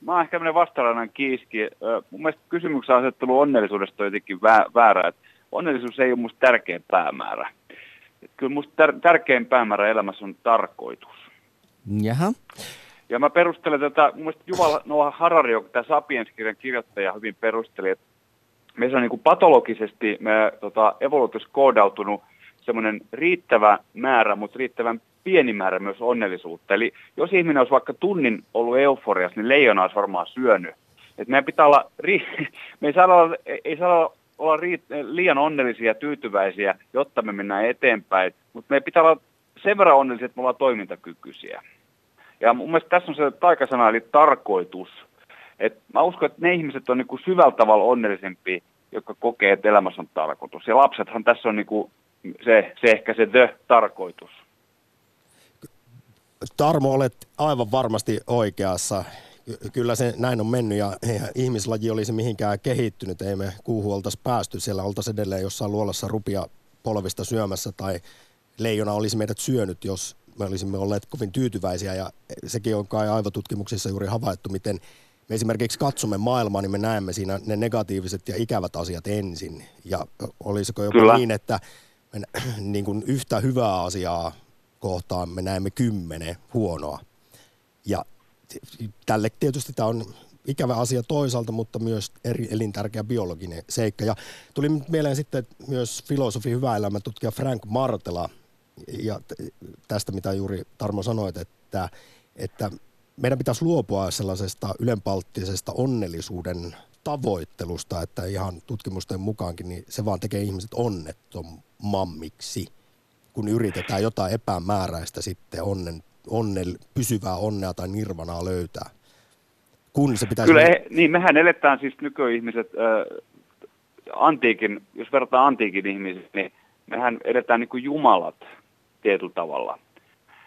mä oon ehkä tämmönen vastarainen kiiski. Ö, mun mielestä kysymyksen asettelu onnellisuudesta on jotenkin vä, väärä. Et onnellisuus ei ole musta tärkein päämäärä. Et kyllä musta tär, tärkein päämäärä elämässä on tarkoitus. Jaha. Ja mä perustelen tätä, mun mielestä Juval Noah Harari, joka tämä Sapiens-kirjan kirjoittaja hyvin perusteli, että meissä on niin kuin patologisesti me tota, evoluutiossa koodautunut semmoinen riittävä määrä, mutta riittävän pieni määrä myös onnellisuutta. Eli jos ihminen olisi vaikka tunnin ollut euforiassa, niin leijona olisi varmaan syönyt. Et meidän pitää olla, me ei saa olla, ei saa olla riit- liian onnellisia ja tyytyväisiä, jotta me mennään eteenpäin, mutta meidän pitää olla sen verran onnellisia, että me ollaan toimintakykyisiä. Ja mun mielestä tässä on se taikasana, eli tarkoitus. Et mä uskon, että ne ihmiset on niinku syvällä tavalla onnellisempia, jotka kokee, että elämässä on tarkoitus. Ja lapsethan tässä on niinku se, se ehkä se the-tarkoitus. Tarmo, olet aivan varmasti oikeassa. Ky- Kyllä se näin on mennyt ja eihän ihmislaji olisi mihinkään kehittynyt. Ei me kuuhun oltaisi päästy. Siellä oltaisiin edelleen jossain luolassa rupia polvista syömässä tai leijona olisi meidät syönyt, jos me olisimme olleet kovin tyytyväisiä. Ja sekin on kai aivotutkimuksissa juuri havaittu, miten me esimerkiksi katsomme maailmaa, niin me näemme siinä ne negatiiviset ja ikävät asiat ensin. Ja olisiko jopa Kyllä. niin, että me, niin kuin yhtä hyvää asiaa kohtaan me näemme kymmenen huonoa. Ja tälle tietysti tämä on ikävä asia toisaalta, mutta myös eri elintärkeä biologinen seikka. Ja tuli nyt mieleen sitten myös filosofi hyvä elämä tutkija Frank Martela ja tästä mitä juuri Tarmo sanoit, että, että meidän pitäisi luopua sellaisesta ylenpalttisesta onnellisuuden tavoittelusta, että ihan tutkimusten mukaankin niin se vaan tekee ihmiset onnettomammiksi, kun yritetään jotain epämääräistä sitten onnen, onnel, pysyvää onnea tai nirvanaa löytää. Kun se pitäisi... Kyllä, eh, niin mehän eletään siis nykyihmiset äh, antiikin, jos verrataan antiikin ihmisiin, niin mehän edetään niin kuin jumalat tietyllä tavalla.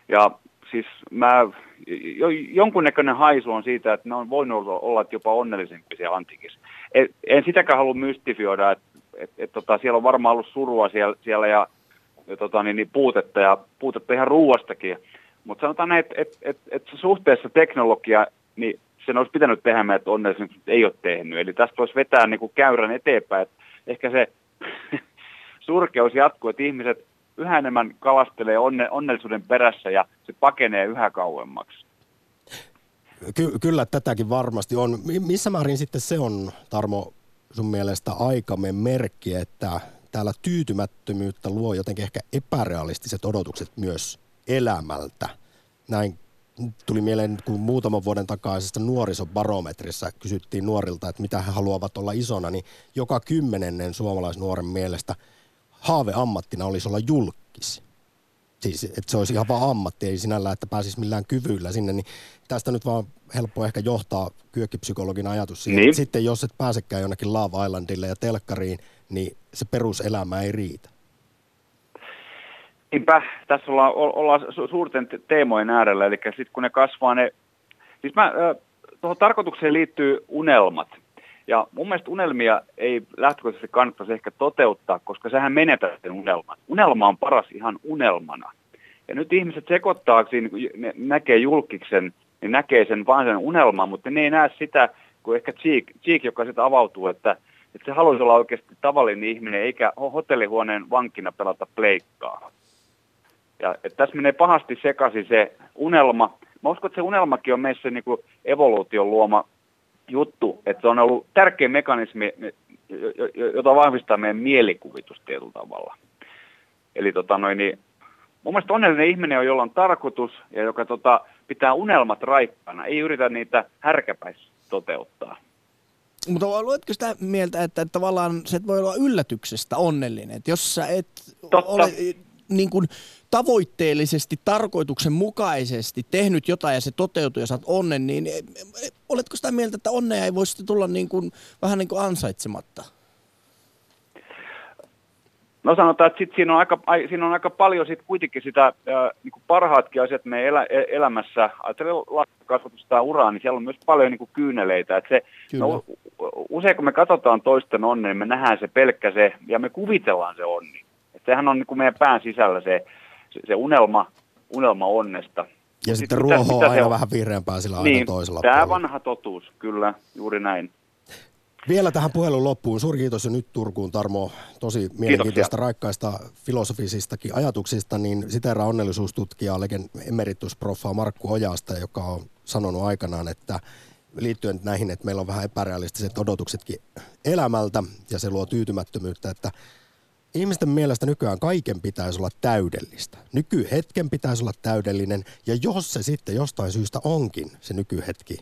Ja siis mä, jo, jonkunnäköinen haisu on siitä, että ne on voinut olla, jopa onnellisempia siellä antiikissa. En, en sitäkään halua mystifioida, että et, et, tota, siellä on varmaan ollut surua siellä, siellä ja, ja tota, niin, niin puutetta ja puutetta ihan ruuastakin. Mutta sanotaan, että et, et, et suhteessa teknologia, niin sen olisi pitänyt tehdä, että onnellisuus ei ole tehnyt. Eli tästä voisi vetää niin kuin käyrän eteenpäin. Että ehkä se surkeus jatkuu, että ihmiset yhä enemmän kalastelee onne, onnellisuuden perässä ja se pakenee yhä kauemmaksi. Ky- kyllä tätäkin varmasti on. Missä määrin sitten se on, Tarmo, sun mielestä aikamme merkki, että täällä tyytymättömyyttä luo jotenkin ehkä epärealistiset odotukset myös elämältä. Näin tuli mieleen, kun muutaman vuoden takaisesta nuorisobarometrissa kysyttiin nuorilta, että mitä he haluavat olla isona, niin joka kymmenennen suomalaisnuoren mielestä haaveammattina olisi olla julkis. Siis, että se olisi ihan vaan ammatti, ei sinällä, että pääsisi millään kyvyllä sinne, niin tästä nyt vaan helppo ehkä johtaa kyökkipsykologin ajatus siihen, niin. että sitten jos et pääsekään jonnekin Love Islandille ja telkkariin, niin se peruselämä ei riitä. Niinpä, tässä ollaan, ollaan suurten teemojen äärellä, eli sitten kun ne kasvaa ne, siis mä, tuohon tarkoitukseen liittyy unelmat. Ja mun mielestä unelmia ei lähtökohtaisesti kannattaisi ehkä toteuttaa, koska sehän menetää sen unelman. Unelma on paras ihan unelmana. Ja nyt ihmiset sekoittaa, kun ne näkee julkiksen, niin näkee sen vain sen unelman, mutta ne ei näe sitä, kun ehkä Cheek, Cheek joka sitten avautuu, että, että se haluaisi olla oikeasti tavallinen ihminen, eikä hotellihuoneen vankina pelata pleikkaa. Ja että tässä menee pahasti sekaisin se unelma. Mä uskon, että se unelmakin on meissä niin kuin evoluution luoma juttu, että se on ollut tärkeä mekanismi, jota vahvistaa meidän mielikuvitus tietyllä tavalla. Eli tota noin, niin, mun mielestä onnellinen ihminen on, jolla on tarkoitus ja joka tota, pitää unelmat raikkaana, ei yritä niitä härkäpäissä toteuttaa. Mutta luetko sitä mieltä, että, että tavallaan se voi olla yllätyksestä onnellinen? Että jos sä et Totta. ole niin kuin tavoitteellisesti, tarkoituksenmukaisesti tehnyt jotain ja se toteutuu ja saat onnen, niin e, e, oletko sitä mieltä, että onnea ei voisi tulla niin kuin, vähän niin kuin ansaitsematta? No sanotaan, että sit siinä, on aika, siinä on aika paljon sit kuitenkin sitä niin kuin parhaatkin asiat meidän elä, e, elämässä. Ajattelen kasvatusta ja uraa, niin siellä on myös paljon niin kuin kyyneleitä. Että se, no, usein kun me katsotaan toisten onnea, niin me nähdään se pelkkä se ja me kuvitellaan se onni. Et sehän on niin kuin meidän pään sisällä se, se, unelma, unelma onnesta. Ja sitten ruoho on aina on? vähän vihreämpää sillä niin, aina toisella tämä puolella. vanha totuus, kyllä, juuri näin. Vielä tähän puhelun loppuun. Suuri kiitos jo nyt Turkuun, Tarmo. Tosi mielenkiintoista, raikkaista filosofisistakin ajatuksista. Niin siteraa onnellisuustutkijaa, legen emeritusproffaa Markku Ojasta, joka on sanonut aikanaan, että liittyen näihin, että meillä on vähän epärealistiset odotuksetkin elämältä ja se luo tyytymättömyyttä, että ihmisten mielestä nykyään kaiken pitäisi olla täydellistä. Nykyhetken pitäisi olla täydellinen, ja jos se sitten jostain syystä onkin se nykyhetki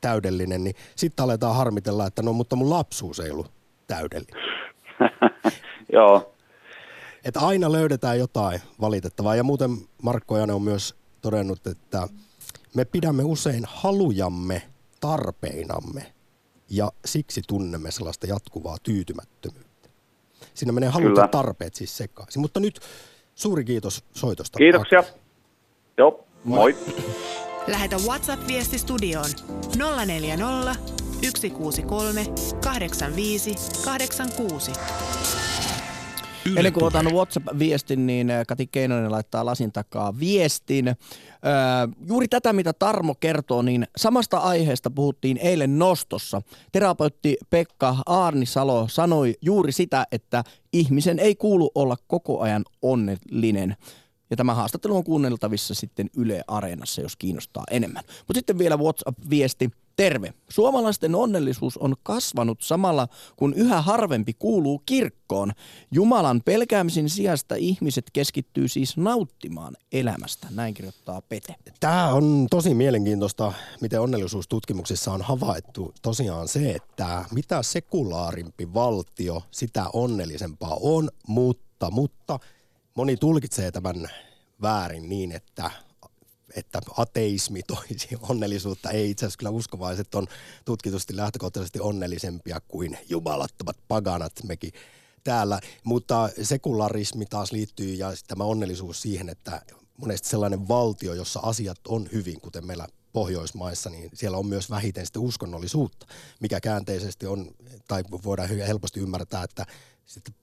täydellinen, niin sitten aletaan harmitella, että no mutta mun lapsuus ei ollut täydellinen. Joo. Että aina löydetään jotain valitettavaa. Ja muuten Markko Jane on myös todennut, että me pidämme usein halujamme tarpeinamme ja siksi tunnemme sellaista jatkuvaa tyytymättömyyttä. Siinä menee halut ja tarpeet siis sekaisin. Mutta nyt suuri kiitos soitosta. Kiitoksia. Joo, moi. moi. Lähetä WhatsApp-viesti studioon 040 163 85 86. Yle Ennen kuin otan WhatsApp-viestin, niin äh, Kati Keinonen laittaa lasin takaa viestin. Öö, juuri tätä, mitä Tarmo kertoo, niin samasta aiheesta puhuttiin eilen nostossa. Terapeutti Pekka Aarnisalo sanoi juuri sitä, että ihmisen ei kuulu olla koko ajan onnellinen. Ja tämä haastattelu on kuunneltavissa sitten Yle Areenassa, jos kiinnostaa enemmän. Mutta sitten vielä WhatsApp-viesti. Terve. Suomalaisten onnellisuus on kasvanut samalla, kun yhä harvempi kuuluu kirkkoon. Jumalan pelkäämisen sijasta ihmiset keskittyy siis nauttimaan elämästä. Näin kirjoittaa Pete. Tämä on tosi mielenkiintoista, miten onnellisuustutkimuksissa on havaittu tosiaan se, että mitä sekulaarimpi valtio, sitä onnellisempaa on, mutta, mutta moni tulkitsee tämän väärin niin, että että ateismi toisi onnellisuutta. Ei itse asiassa kyllä uskovaiset on tutkitusti lähtökohtaisesti onnellisempia kuin jumalattomat paganat mekin täällä. Mutta sekularismi taas liittyy ja tämä onnellisuus siihen, että monesti sellainen valtio, jossa asiat on hyvin, kuten meillä Pohjoismaissa, niin siellä on myös vähiten sitten uskonnollisuutta, mikä käänteisesti on, tai voidaan helposti ymmärtää, että sitten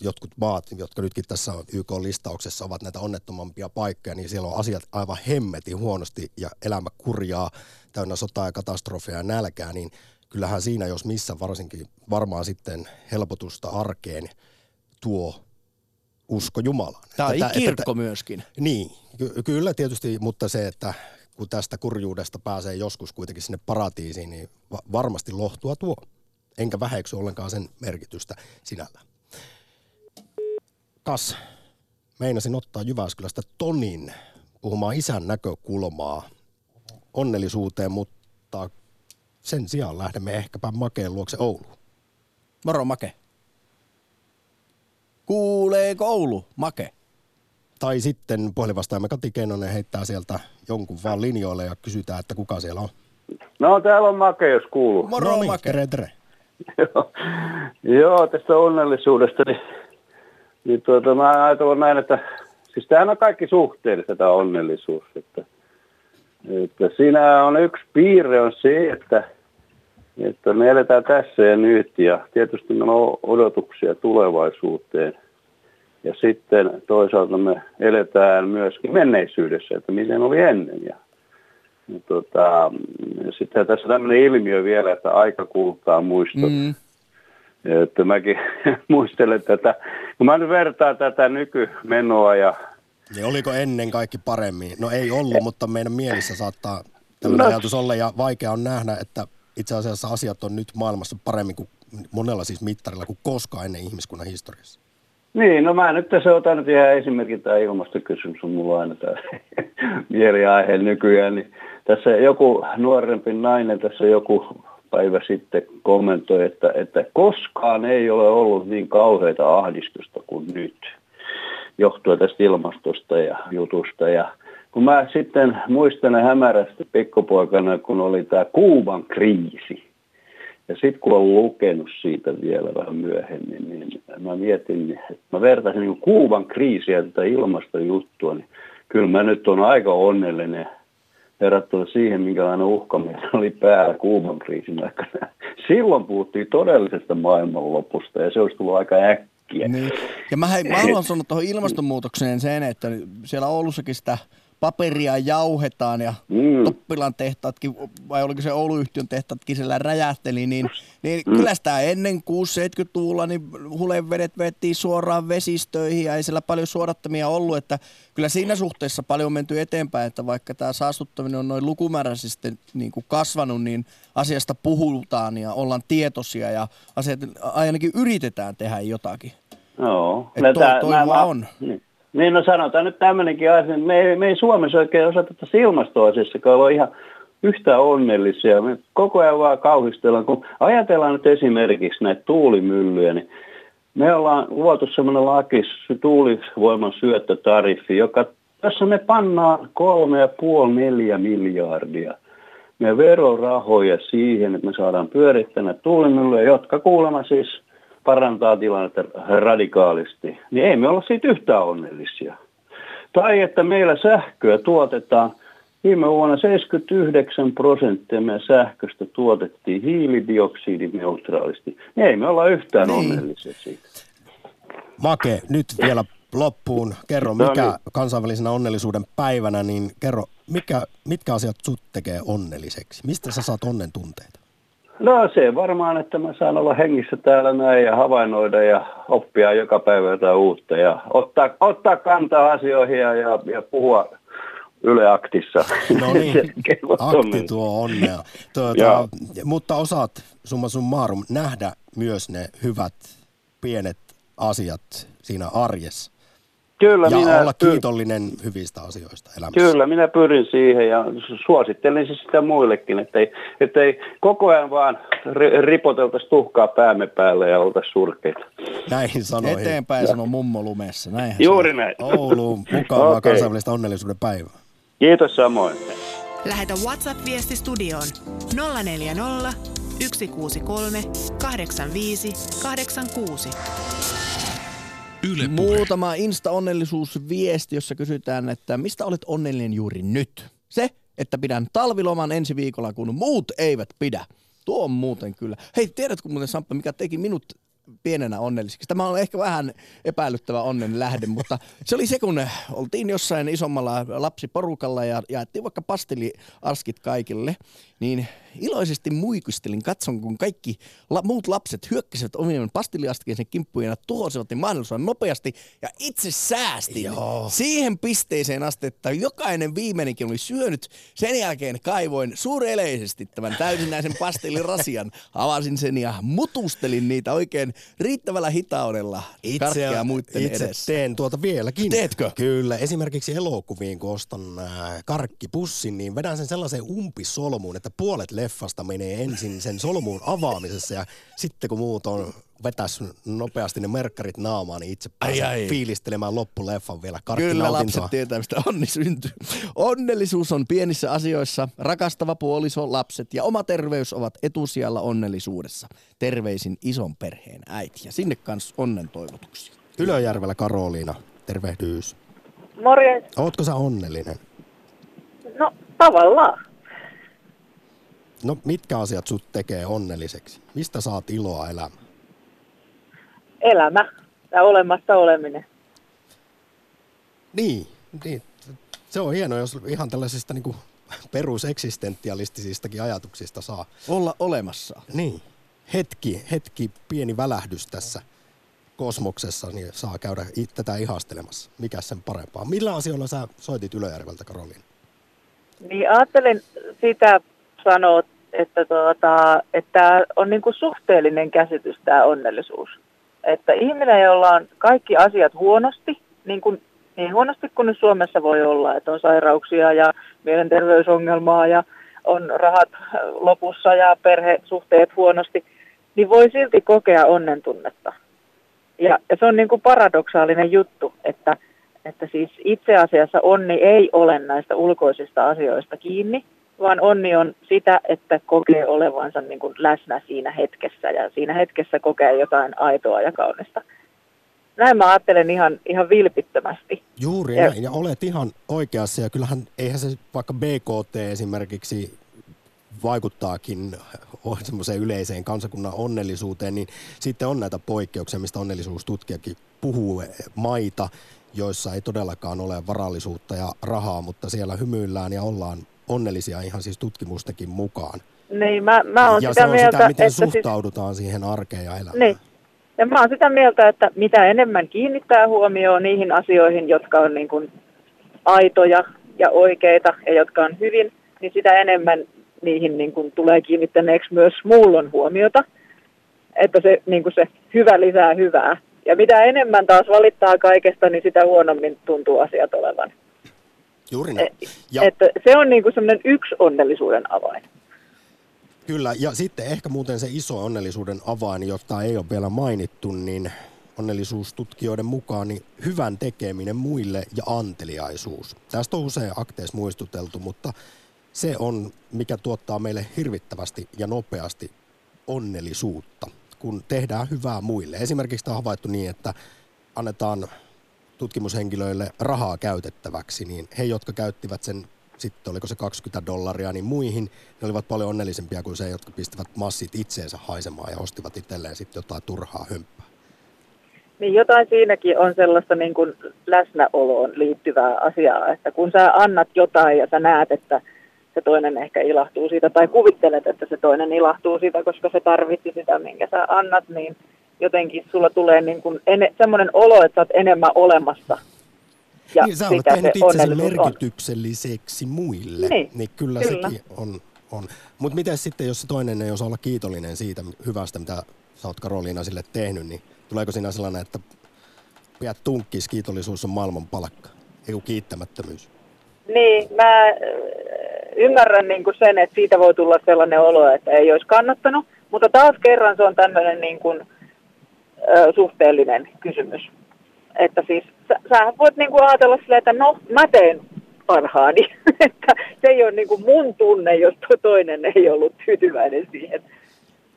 jotkut maat, jotka nytkin tässä YK-listauksessa ovat näitä onnettomampia paikkoja, niin siellä on asiat aivan hemmetin huonosti ja elämä kurjaa täynnä sotaa ja katastrofia ja nälkää, niin kyllähän siinä, jos missä varsinkin varmaan sitten helpotusta arkeen tuo usko Jumalaan. Tai Että- että- kirkko myöskin. niin, ky- kyllä tietysti, mutta se, että kun tästä kurjuudesta pääsee joskus kuitenkin sinne paratiisiin, niin va- varmasti lohtua tuo. Enkä väheksy ollenkaan sen merkitystä sinällä. Kas, meinasin ottaa Jyväskylästä Tonin puhumaan isän näkökulmaa onnellisuuteen, mutta sen sijaan lähdemme ehkäpä Makeen luokse Ouluun. Moro Make. Kuuleeko Oulu, Make? Tai sitten puhelinvastaajamme Kati Keinonen heittää sieltä jonkun vaan linjoille ja kysytään, että kuka siellä on. No täällä on Make, jos kuuluu. Moro no niin, Make. tere, tere. Joo. Joo, tästä onnellisuudesta, niin, niin tuota, mä ajattelen näin, että siis tämähän on kaikki suhteellista tämä onnellisuus. Että, että siinä on yksi piirre on se, että, että me eletään tässä ja nyt ja tietysti meillä on odotuksia tulevaisuuteen. Ja sitten toisaalta me eletään myöskin menneisyydessä, että miten oli ennen. Ja, ja tota, sitten tässä tämmöinen ilmiö vielä, että aika kultaa muistot. Mm. Että mäkin muistelen tätä, kun mä nyt vertaan tätä nykymenoa ja Niin oliko ennen kaikki paremmin? No ei ollut, mutta meidän mielissä saattaa tällainen No. ajatus olla ja vaikea on nähdä, että itse asiassa asiat on nyt maailmassa paremmin kuin monella siis mittarilla kuin koskaan ennen ihmiskunnan historiassa. niin, no mä nyt tässä otan nyt ihan esimerkin tämä ilmastokysymys on mulla aina tämä mieliaihe nykyään, niin tässä joku nuorempi nainen tässä joku päivä sitten kommentoi, että, että koskaan ei ole ollut niin kauheita ahdistusta kuin nyt johtuen tästä ilmastosta ja jutusta. Ja kun mä sitten muistan hämärästi pikkupoikana, kun oli tämä Kuuban kriisi. Ja sitten kun olen lukenut siitä vielä vähän myöhemmin, niin mä mietin, että mä vertaisin niin Kuuban kriisiä tätä ilmastojuttua, niin kyllä mä nyt on aika onnellinen verrattuna siihen, minkälainen uhka meillä oli päällä Kuuban kriisin aikana. Silloin puhuttiin todellisesta maailmanlopusta ja se olisi tullut aika äkkiä. Niin. Ja mä, hei, mä haluan sanoa tuohon ilmastonmuutokseen sen, että siellä Oulussakin sitä paperia jauhetaan ja Mm. Toppilan tehtaatkin, vai oliko se Ouluyhtiön tehtaatkin siellä räjähteli, niin, niin mm. kyllä sitä ennen 6-70-luvulla niin hulevedet vettiin suoraan vesistöihin ja ei siellä paljon suodattamia ollut, että kyllä siinä suhteessa paljon on menty eteenpäin, että vaikka tämä saastuttaminen on noin lukumääräisesti niin kuin kasvanut, niin asiasta puhutaan ja ollaan tietoisia ja asiat ainakin yritetään tehdä jotakin. Joo. Et No toi- tää- toivoa nämä- on. Niin. Niin, no sanotaan nyt tämmöinenkin asia. että Me ei, me ei Suomessa oikein osata tässä ilmastoasiassa olla ihan yhtä onnellisia. Me koko ajan vaan kauhistellaan. Kun ajatellaan nyt esimerkiksi näitä tuulimyllyjä, niin me ollaan luotu semmoinen laki, tuulivoiman syöttötariffi, joka tässä me pannaan kolme ja puoli neljä miljardia meidän verorahoja siihen, että me saadaan pyörittää näitä tuulimyllyjä, jotka kuulemma siis parantaa tilannetta radikaalisti, niin ei me olla siitä yhtään onnellisia. Tai että meillä sähköä tuotetaan, viime vuonna 79 prosenttia meidän sähköstä tuotettiin hiilidioksidineutraalisti. Niin ei me olla yhtään Niin. onnellisia siitä. Make, nyt vielä loppuun. Kerro, No mikä niin. kansainvälisenä onnellisuuden päivänä, niin kerro, mikä, mitkä asiat sut tekee onnelliseksi? Mistä sä saat onnen tunteita? No se varmaan, että mä saan olla hengissä täällä näin ja havainnoida ja oppia joka päivä jotain uutta ja ottaa, ottaa kantaa asioihin ja, ja, ja puhua Yle Aktissa. No niin, akti tuo onnea. Tuota, mutta osaat summa summarum nähdä myös ne hyvät pienet asiat siinä arjessa. Kyllä, Ja minä, olla kiitollinen hyvistä asioista elämässä. Kyllä, minä pyrin siihen ja su- suosittelen siis sitä muillekin, ettei, ettei koko ajan vaan ri- ripoteltaisi tuhkaa päämme päälle ja oltaisi surkeita. Näihin sanoihin. Eteenpäin sanoo mummo lumessa. Näinhän Juuri se näin. Ouluun mukavaa Okei. kansainvälistä onnellisuuden päivää. Kiitos samoin. Lähetä WhatsApp-viesti studioon 040 163 85 86. Yle. Puhe. Muutama Insta-onnellisuusviesti, jossa kysytään, että mistä olet onnellinen juuri nyt? Se, että pidän talviloman ensi viikolla, kun muut eivät pidä. Tuo on muuten kyllä. Hei, tiedätkö muuten Samppa, mikä teki minut pienenä onnellisiksi. Tämä on ehkä vähän epäilyttävä onnen lähde, mutta se oli se, kun oltiin jossain isommalla lapsiporukalla ja jaettiin vaikka pasteliaskit kaikille, niin iloisesti muikistelin, katson kun kaikki la- muut lapset hyökkäsivät omien pasteliaskien kimppuun ja tuhosivat ne mahdollisimman nopeasti ja itse säästin Joo. siihen pisteeseen asti, että jokainen viimeinenkin oli syönyt. Sen jälkeen kaivoin suureleisesti tämän täysinäisen pastelirasian, avasin sen ja mutustelin niitä oikein riittävällä hitaudella karkkeja muiden itse edessä. teen tuota vieläkin. Teetkö? Kyllä. Esimerkiksi elokuviin, kun ostan äh, karkkipussin, niin vedän sen sellaiseen umpisolmuun, että puolet leffasta menee ensin sen solmuun avaamisessa ja sitten kun muut on vetäs nopeasti ne merkkarit naamaan, niin itse pääsen ai. fiilistelemään loppuleffan vielä Kyllä lapset tietää, mistä onni syntyy. Onnellisuus on pienissä asioissa. Rakastava puoliso, lapset ja oma terveys ovat etusijalla onnellisuudessa. Terveisin ison perheen äiti. Ja sinne kanssa onnen toivotuksia. Ylöjärvellä Karoliina, tervehdys. Morjens. Ootko sä onnellinen? No tavallaan. No mitkä asiat sut tekee onnelliseksi? Mistä saat iloa elämään? Elämä ja olemassa oleminen. Niin, niin. Se on hienoa, jos ihan tällaisista niin peruseksistentialistisistakin ajatuksista saa. Olla olemassa. Niin. Hetki, hetki, pieni välähdys tässä kosmoksessa, niin saa käydä tätä ihastelemassa. Mikä sen parempaa? Millä asioilla sä soitit Ylöjärveltä, Karoliina? Niin ajattelin sitä sanoa, että, tuota, että on niin kuin suhteellinen käsitys tämä onnellisuus. Että ihminen, jolla on kaikki asiat huonosti, niin, kuin, niin huonosti kuin nyt Suomessa voi olla, että on sairauksia ja mielenterveysongelmaa ja on rahat lopussa ja perhesuhteet huonosti, niin voi silti kokea onnen tunnetta. Ja, ja se on niin kuin paradoksaalinen juttu, että, että siis itse asiassa onni ei ole näistä ulkoisista asioista kiinni, vaan onni on sitä, että kokee olevansa niin kuin läsnä siinä hetkessä ja siinä hetkessä kokee jotain aitoa ja kaunista. Näin mä ajattelen ihan, ihan vilpittömästi. Juuri Ja- näin, ja olet ihan oikeassa. Ja kyllähän, eihän se vaikka BKT esimerkiksi vaikuttaakin semmoiseen yleiseen kansakunnan onnellisuuteen, niin sitten on näitä poikkeuksia, mistä onnellisuustutkijakin puhuu, maita, joissa ei todellakaan ole varallisuutta ja rahaa, mutta siellä hymyillään ja ollaan onnellisia ihan siis tutkimustenkin mukaan. Niin, mä, mä oon ja sitä se on mieltä, sitä, miten että siis, suhtaudutaan siihen arkeen ja elämään. niin. Ja mä oon sitä mieltä, että mitä enemmän kiinnittää huomioon niihin asioihin, jotka on niin kuin aitoja ja oikeita ja jotka on hyvin, niin sitä enemmän niihin niin kuin tulee kiinnittäneeksi myös muullon huomiota. Että se, niin kuin se hyvä lisää hyvää. Ja mitä enemmän taas valittaa kaikesta, niin sitä huonommin tuntuu asiat olevan. Juuri näin. Ja. Että se on niin kuin semmoinen yksi onnellisuuden avain. Kyllä, ja sitten ehkä muuten se iso onnellisuuden avain, jota ei ole vielä mainittu, niin onnellisuustutkijoiden mukaan niin hyvän tekeminen muille ja anteliaisuus. Tästä on usein akteessa muistuteltu, mutta se on, mikä tuottaa meille hirvittävästi ja nopeasti onnellisuutta, kun tehdään hyvää muille. Esimerkiksi tämä on havaittu niin, että annetaan tutkimushenkilöille rahaa käytettäväksi, niin he, jotka käyttivät sen sitten oliko se 20 dollaria, niin muihin ne olivat paljon onnellisempia kuin se, jotka pistivät massit itseensä haisemaan ja ostivat itselleen sitten jotain turhaa hömppää. Niin jotain siinäkin on sellaista niin kuin läsnäoloon liittyvää asiaa, että kun sä annat jotain ja sä näet, että se toinen ehkä ilahtuu siitä, tai kuvittelet, että se toinen ilahtuu siitä, koska se tarvitsi sitä, minkä sä annat, niin jotenkin sulla tulee niin kuin ene, semmoinen olo, että sä oot enemmän olemassa. Ja niin, sä olet tehnyt se itsesi onnellisuus on. merkitykselliseksi muille. Niin, niin kyllä, kyllä. sekin on. on. Mutta miten sitten, jos se toinen ei osaa olla kiitollinen siitä hyvästä, mitä sä oot Karoliina sille tehnyt, niin tuleeko siinä sellainen, että pidät tunkkis, kiitollisuus on maailman palkka, ei kun kiittämättömyys? Niin, mä äh, ymmärrän niin kuin sen, että siitä voi tulla sellainen olo, että ei olisi kannattanut, mutta taas kerran se on tämmöinen niin kuin, ö, suhteellinen kysymys. Että siis sä, sä voit niin kuin ajatella silleen, että no mä teen parhaani, että se ei ole niin kuin mun tunne, jos toinen ei ollut tyytyväinen siihen.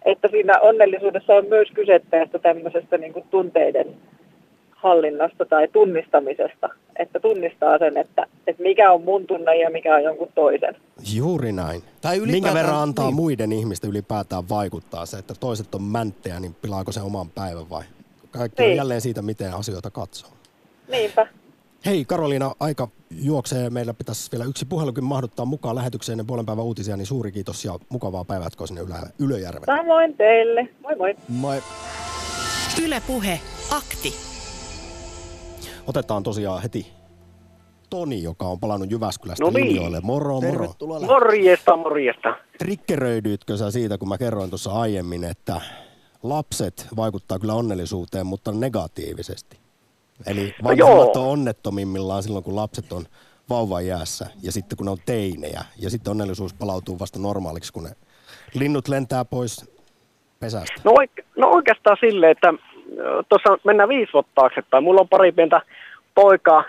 Että siinä onnellisuudessa on myös kyse tästä tämmöisestä niin kuin tunteiden hallinnasta tai tunnistamisesta. Että tunnistaa sen, että, että mikä on mun tunne ja mikä on jonkun toisen. Juuri näin. Tai Minkä verran antaa niin. muiden ihmisten ylipäätään vaikuttaa se, että toiset on mänttejä, niin pilaako se oman päivän vai? Kaikki on Niin. jälleen siitä, miten asioita katsoo. Niinpä. Hei Karoliina, aika juoksee. Meillä pitäisi vielä yksi puhelukin mahduttaa mukaan lähetykseen ennen puolen päivän uutisia, niin suuri kiitos ja mukavaa päivää jatkoa sinne Ylä, Ylöjärvelle. Samoin teille. Moi moi. Moi. Yle Puhe, akti. Otetaan tosiaan heti Toni, joka on palannut Jyväskylästä No niin. linjoille. Moro, moro. Tervetuloa. Morjesta, morjesta. Trikkeröidyitkö sä siitä, kun mä kerroin tuossa aiemmin, että lapset vaikuttaa kyllä onnellisuuteen, mutta negatiivisesti? Eli vanhemmat joo. on onnettomimmillaan silloin, kun lapset on vauvan jäässä ja sitten kun ne on teinejä. Ja sitten onnellisuus palautuu vasta normaaliksi, kun ne linnut lentää pois pesästä. No, oik- no oikeastaan silleen, että tuossa mennään viisi vuotta taaksepäin. Mulla on pari pientä poikaa,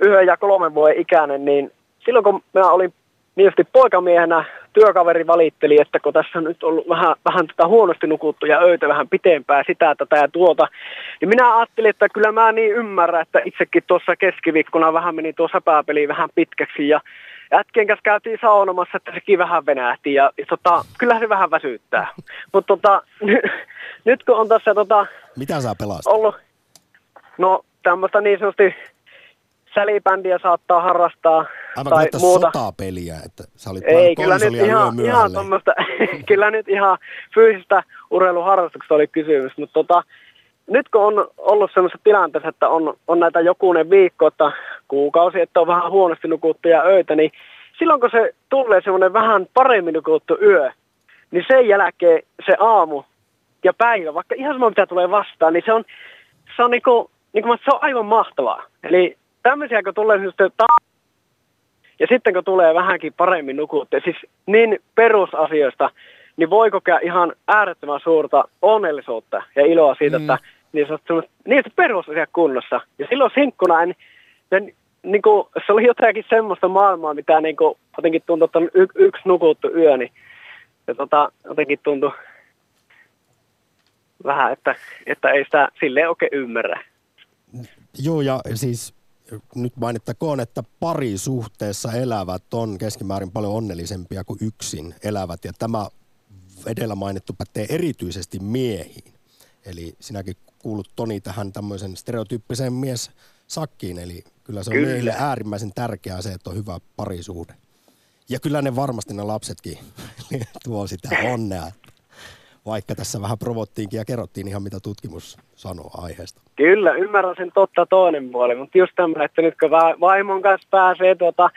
yhden ja kolmen vuoden ikäinen, niin silloin kun mä olin niin poikamiehenä, työkaveri valitteli, että kun tässä on nyt ollut vähän, vähän tätä huonosti nukuttuja öitä vähän pitempää, sitä, tätä ja tuota, niin minä ajattelin, että kyllä mä niin ymmärrän, että itsekin tuossa keskiviikkona vähän meni tuo säpääpeli vähän pitkäksi ja jätkien kanssa käytiin saunomassa, että sekin vähän venähti ja, ja tota, kyllähän se vähän väsyttää. Mutta tota, nyt, nyt kun on tässä tota, Mitä sä pelasit? ollut, no tämmöistä niin sanotusti sälibändiä saattaa harrastaa Aivan tai muuta. sotapeliä, että sä olit Ei, kyllä nyt ihan, ihan tommoista, kyllä nyt ihan fyysistä urheiluharrastuksesta oli kysymys, mutta tota, nyt kun on ollut semmoisessa tilanteessa, että on, on näitä jokunen viikko, että kuukausi, että on vähän huonosti nukuttuja öitä, niin silloin kun se tulee semmoinen vähän paremmin nukuttu yö, niin sen jälkeen se aamu ja päivä, vaikka ihan sama mitä tulee vastaan, niin se on, se on, niinku, niinku, se on aivan mahtavaa. Eli tämmöisiä kun tulee ta- ja sitten kun tulee vähänkin paremmin nukuttua, siis niin perusasioista, niin voi kokea ihan äärettömän suurta onnellisuutta ja iloa siitä, Mm. että niin se on niistä perusasiat kunnossa. Ja silloin sinkkuna en, en niin kuin, se oli jotakin semmoista maailmaa, mitä niin kuin, jotenkin tuntui, että on y- yksi nukuttu yö, niin ja tota, jotenkin tuntui vähän, että, että ei sitä silleen oikein ymmärrä. Joo, ja siis nyt mainittakoon, että parisuhteessa elävät on keskimäärin paljon onnellisempia kuin yksin elävät, ja tämä edellä mainittu pätee erityisesti miehiin. Eli sinäkin kuulut Toni tähän tämmöisen stereotyyppiseen mies sakkiin, eli kyllä se on Kyllä. miehille äärimmäisen tärkeää se, että on hyvä parisuhde. Ja kyllä ne varmasti ne lapsetkin tuo sitä onnea, vaikka tässä vähän provottiinkin ja kerrottiin ihan mitä tutkimus sanoo aiheesta. Kyllä, ymmärrän sen totta toinen puoli, mutta just tämmöinen, että nyt kun va- vaimon kanssa pääsee tuota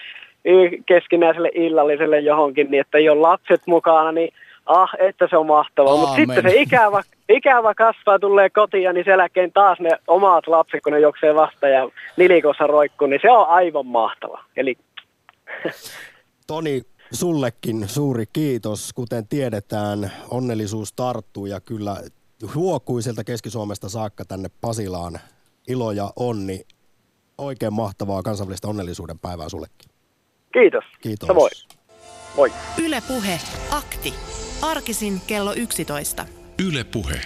keskinäiselle illalliselle johonkin, niin että ei ole lapset mukana, niin ah, että se on mahtavaa. Mutta sitten se ikävä, ikävä kasvaa, tulee kotiin, niin sen jälkeen taas ne omat lapset, kun ne juoksee vasta ja nilikossa roikkuu, niin se on aivan mahtava. Eli Toni, sullekin suuri kiitos. Kuten tiedetään, onnellisuus tarttuu ja kyllä huokuiselta Keski-Suomesta saakka tänne Pasilaan. Ilo ja onni. Oikein mahtavaa kansainvälistä onnellisuuden päivää sullekin. kiitos. Kiitos. Samoin. Moi. Yle Puhe, akti. Arkisin kello 11. Yle Puhe.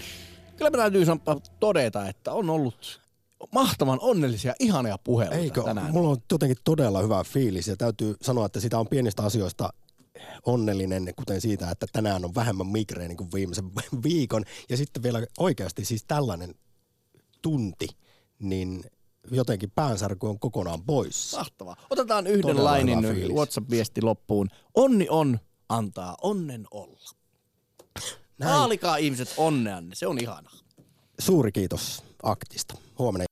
Kyllä mä täytyy sanoa, todeta, että on ollut mahtavan onnellisia, ihania puheluita Eikö? tänään. Mulla on jotenkin todella hyvä fiilis ja täytyy sanoa, että sitä on pienistä asioista onnellinen, kuten siitä, että tänään on vähemmän migreeni kuin viimeisen viikon. Ja sitten vielä oikeasti siis tällainen tunti, niin jotenkin päänsärky on kokonaan poissa. Mahtavaa. Otetaan yhden Todella lainin. WhatsApp-viesti loppuun. Onni on, antaa onnen olla. Näin. Haalikaa ihmiset onneanne, se on ihanaa. Suuri kiitos aktista. Huomenna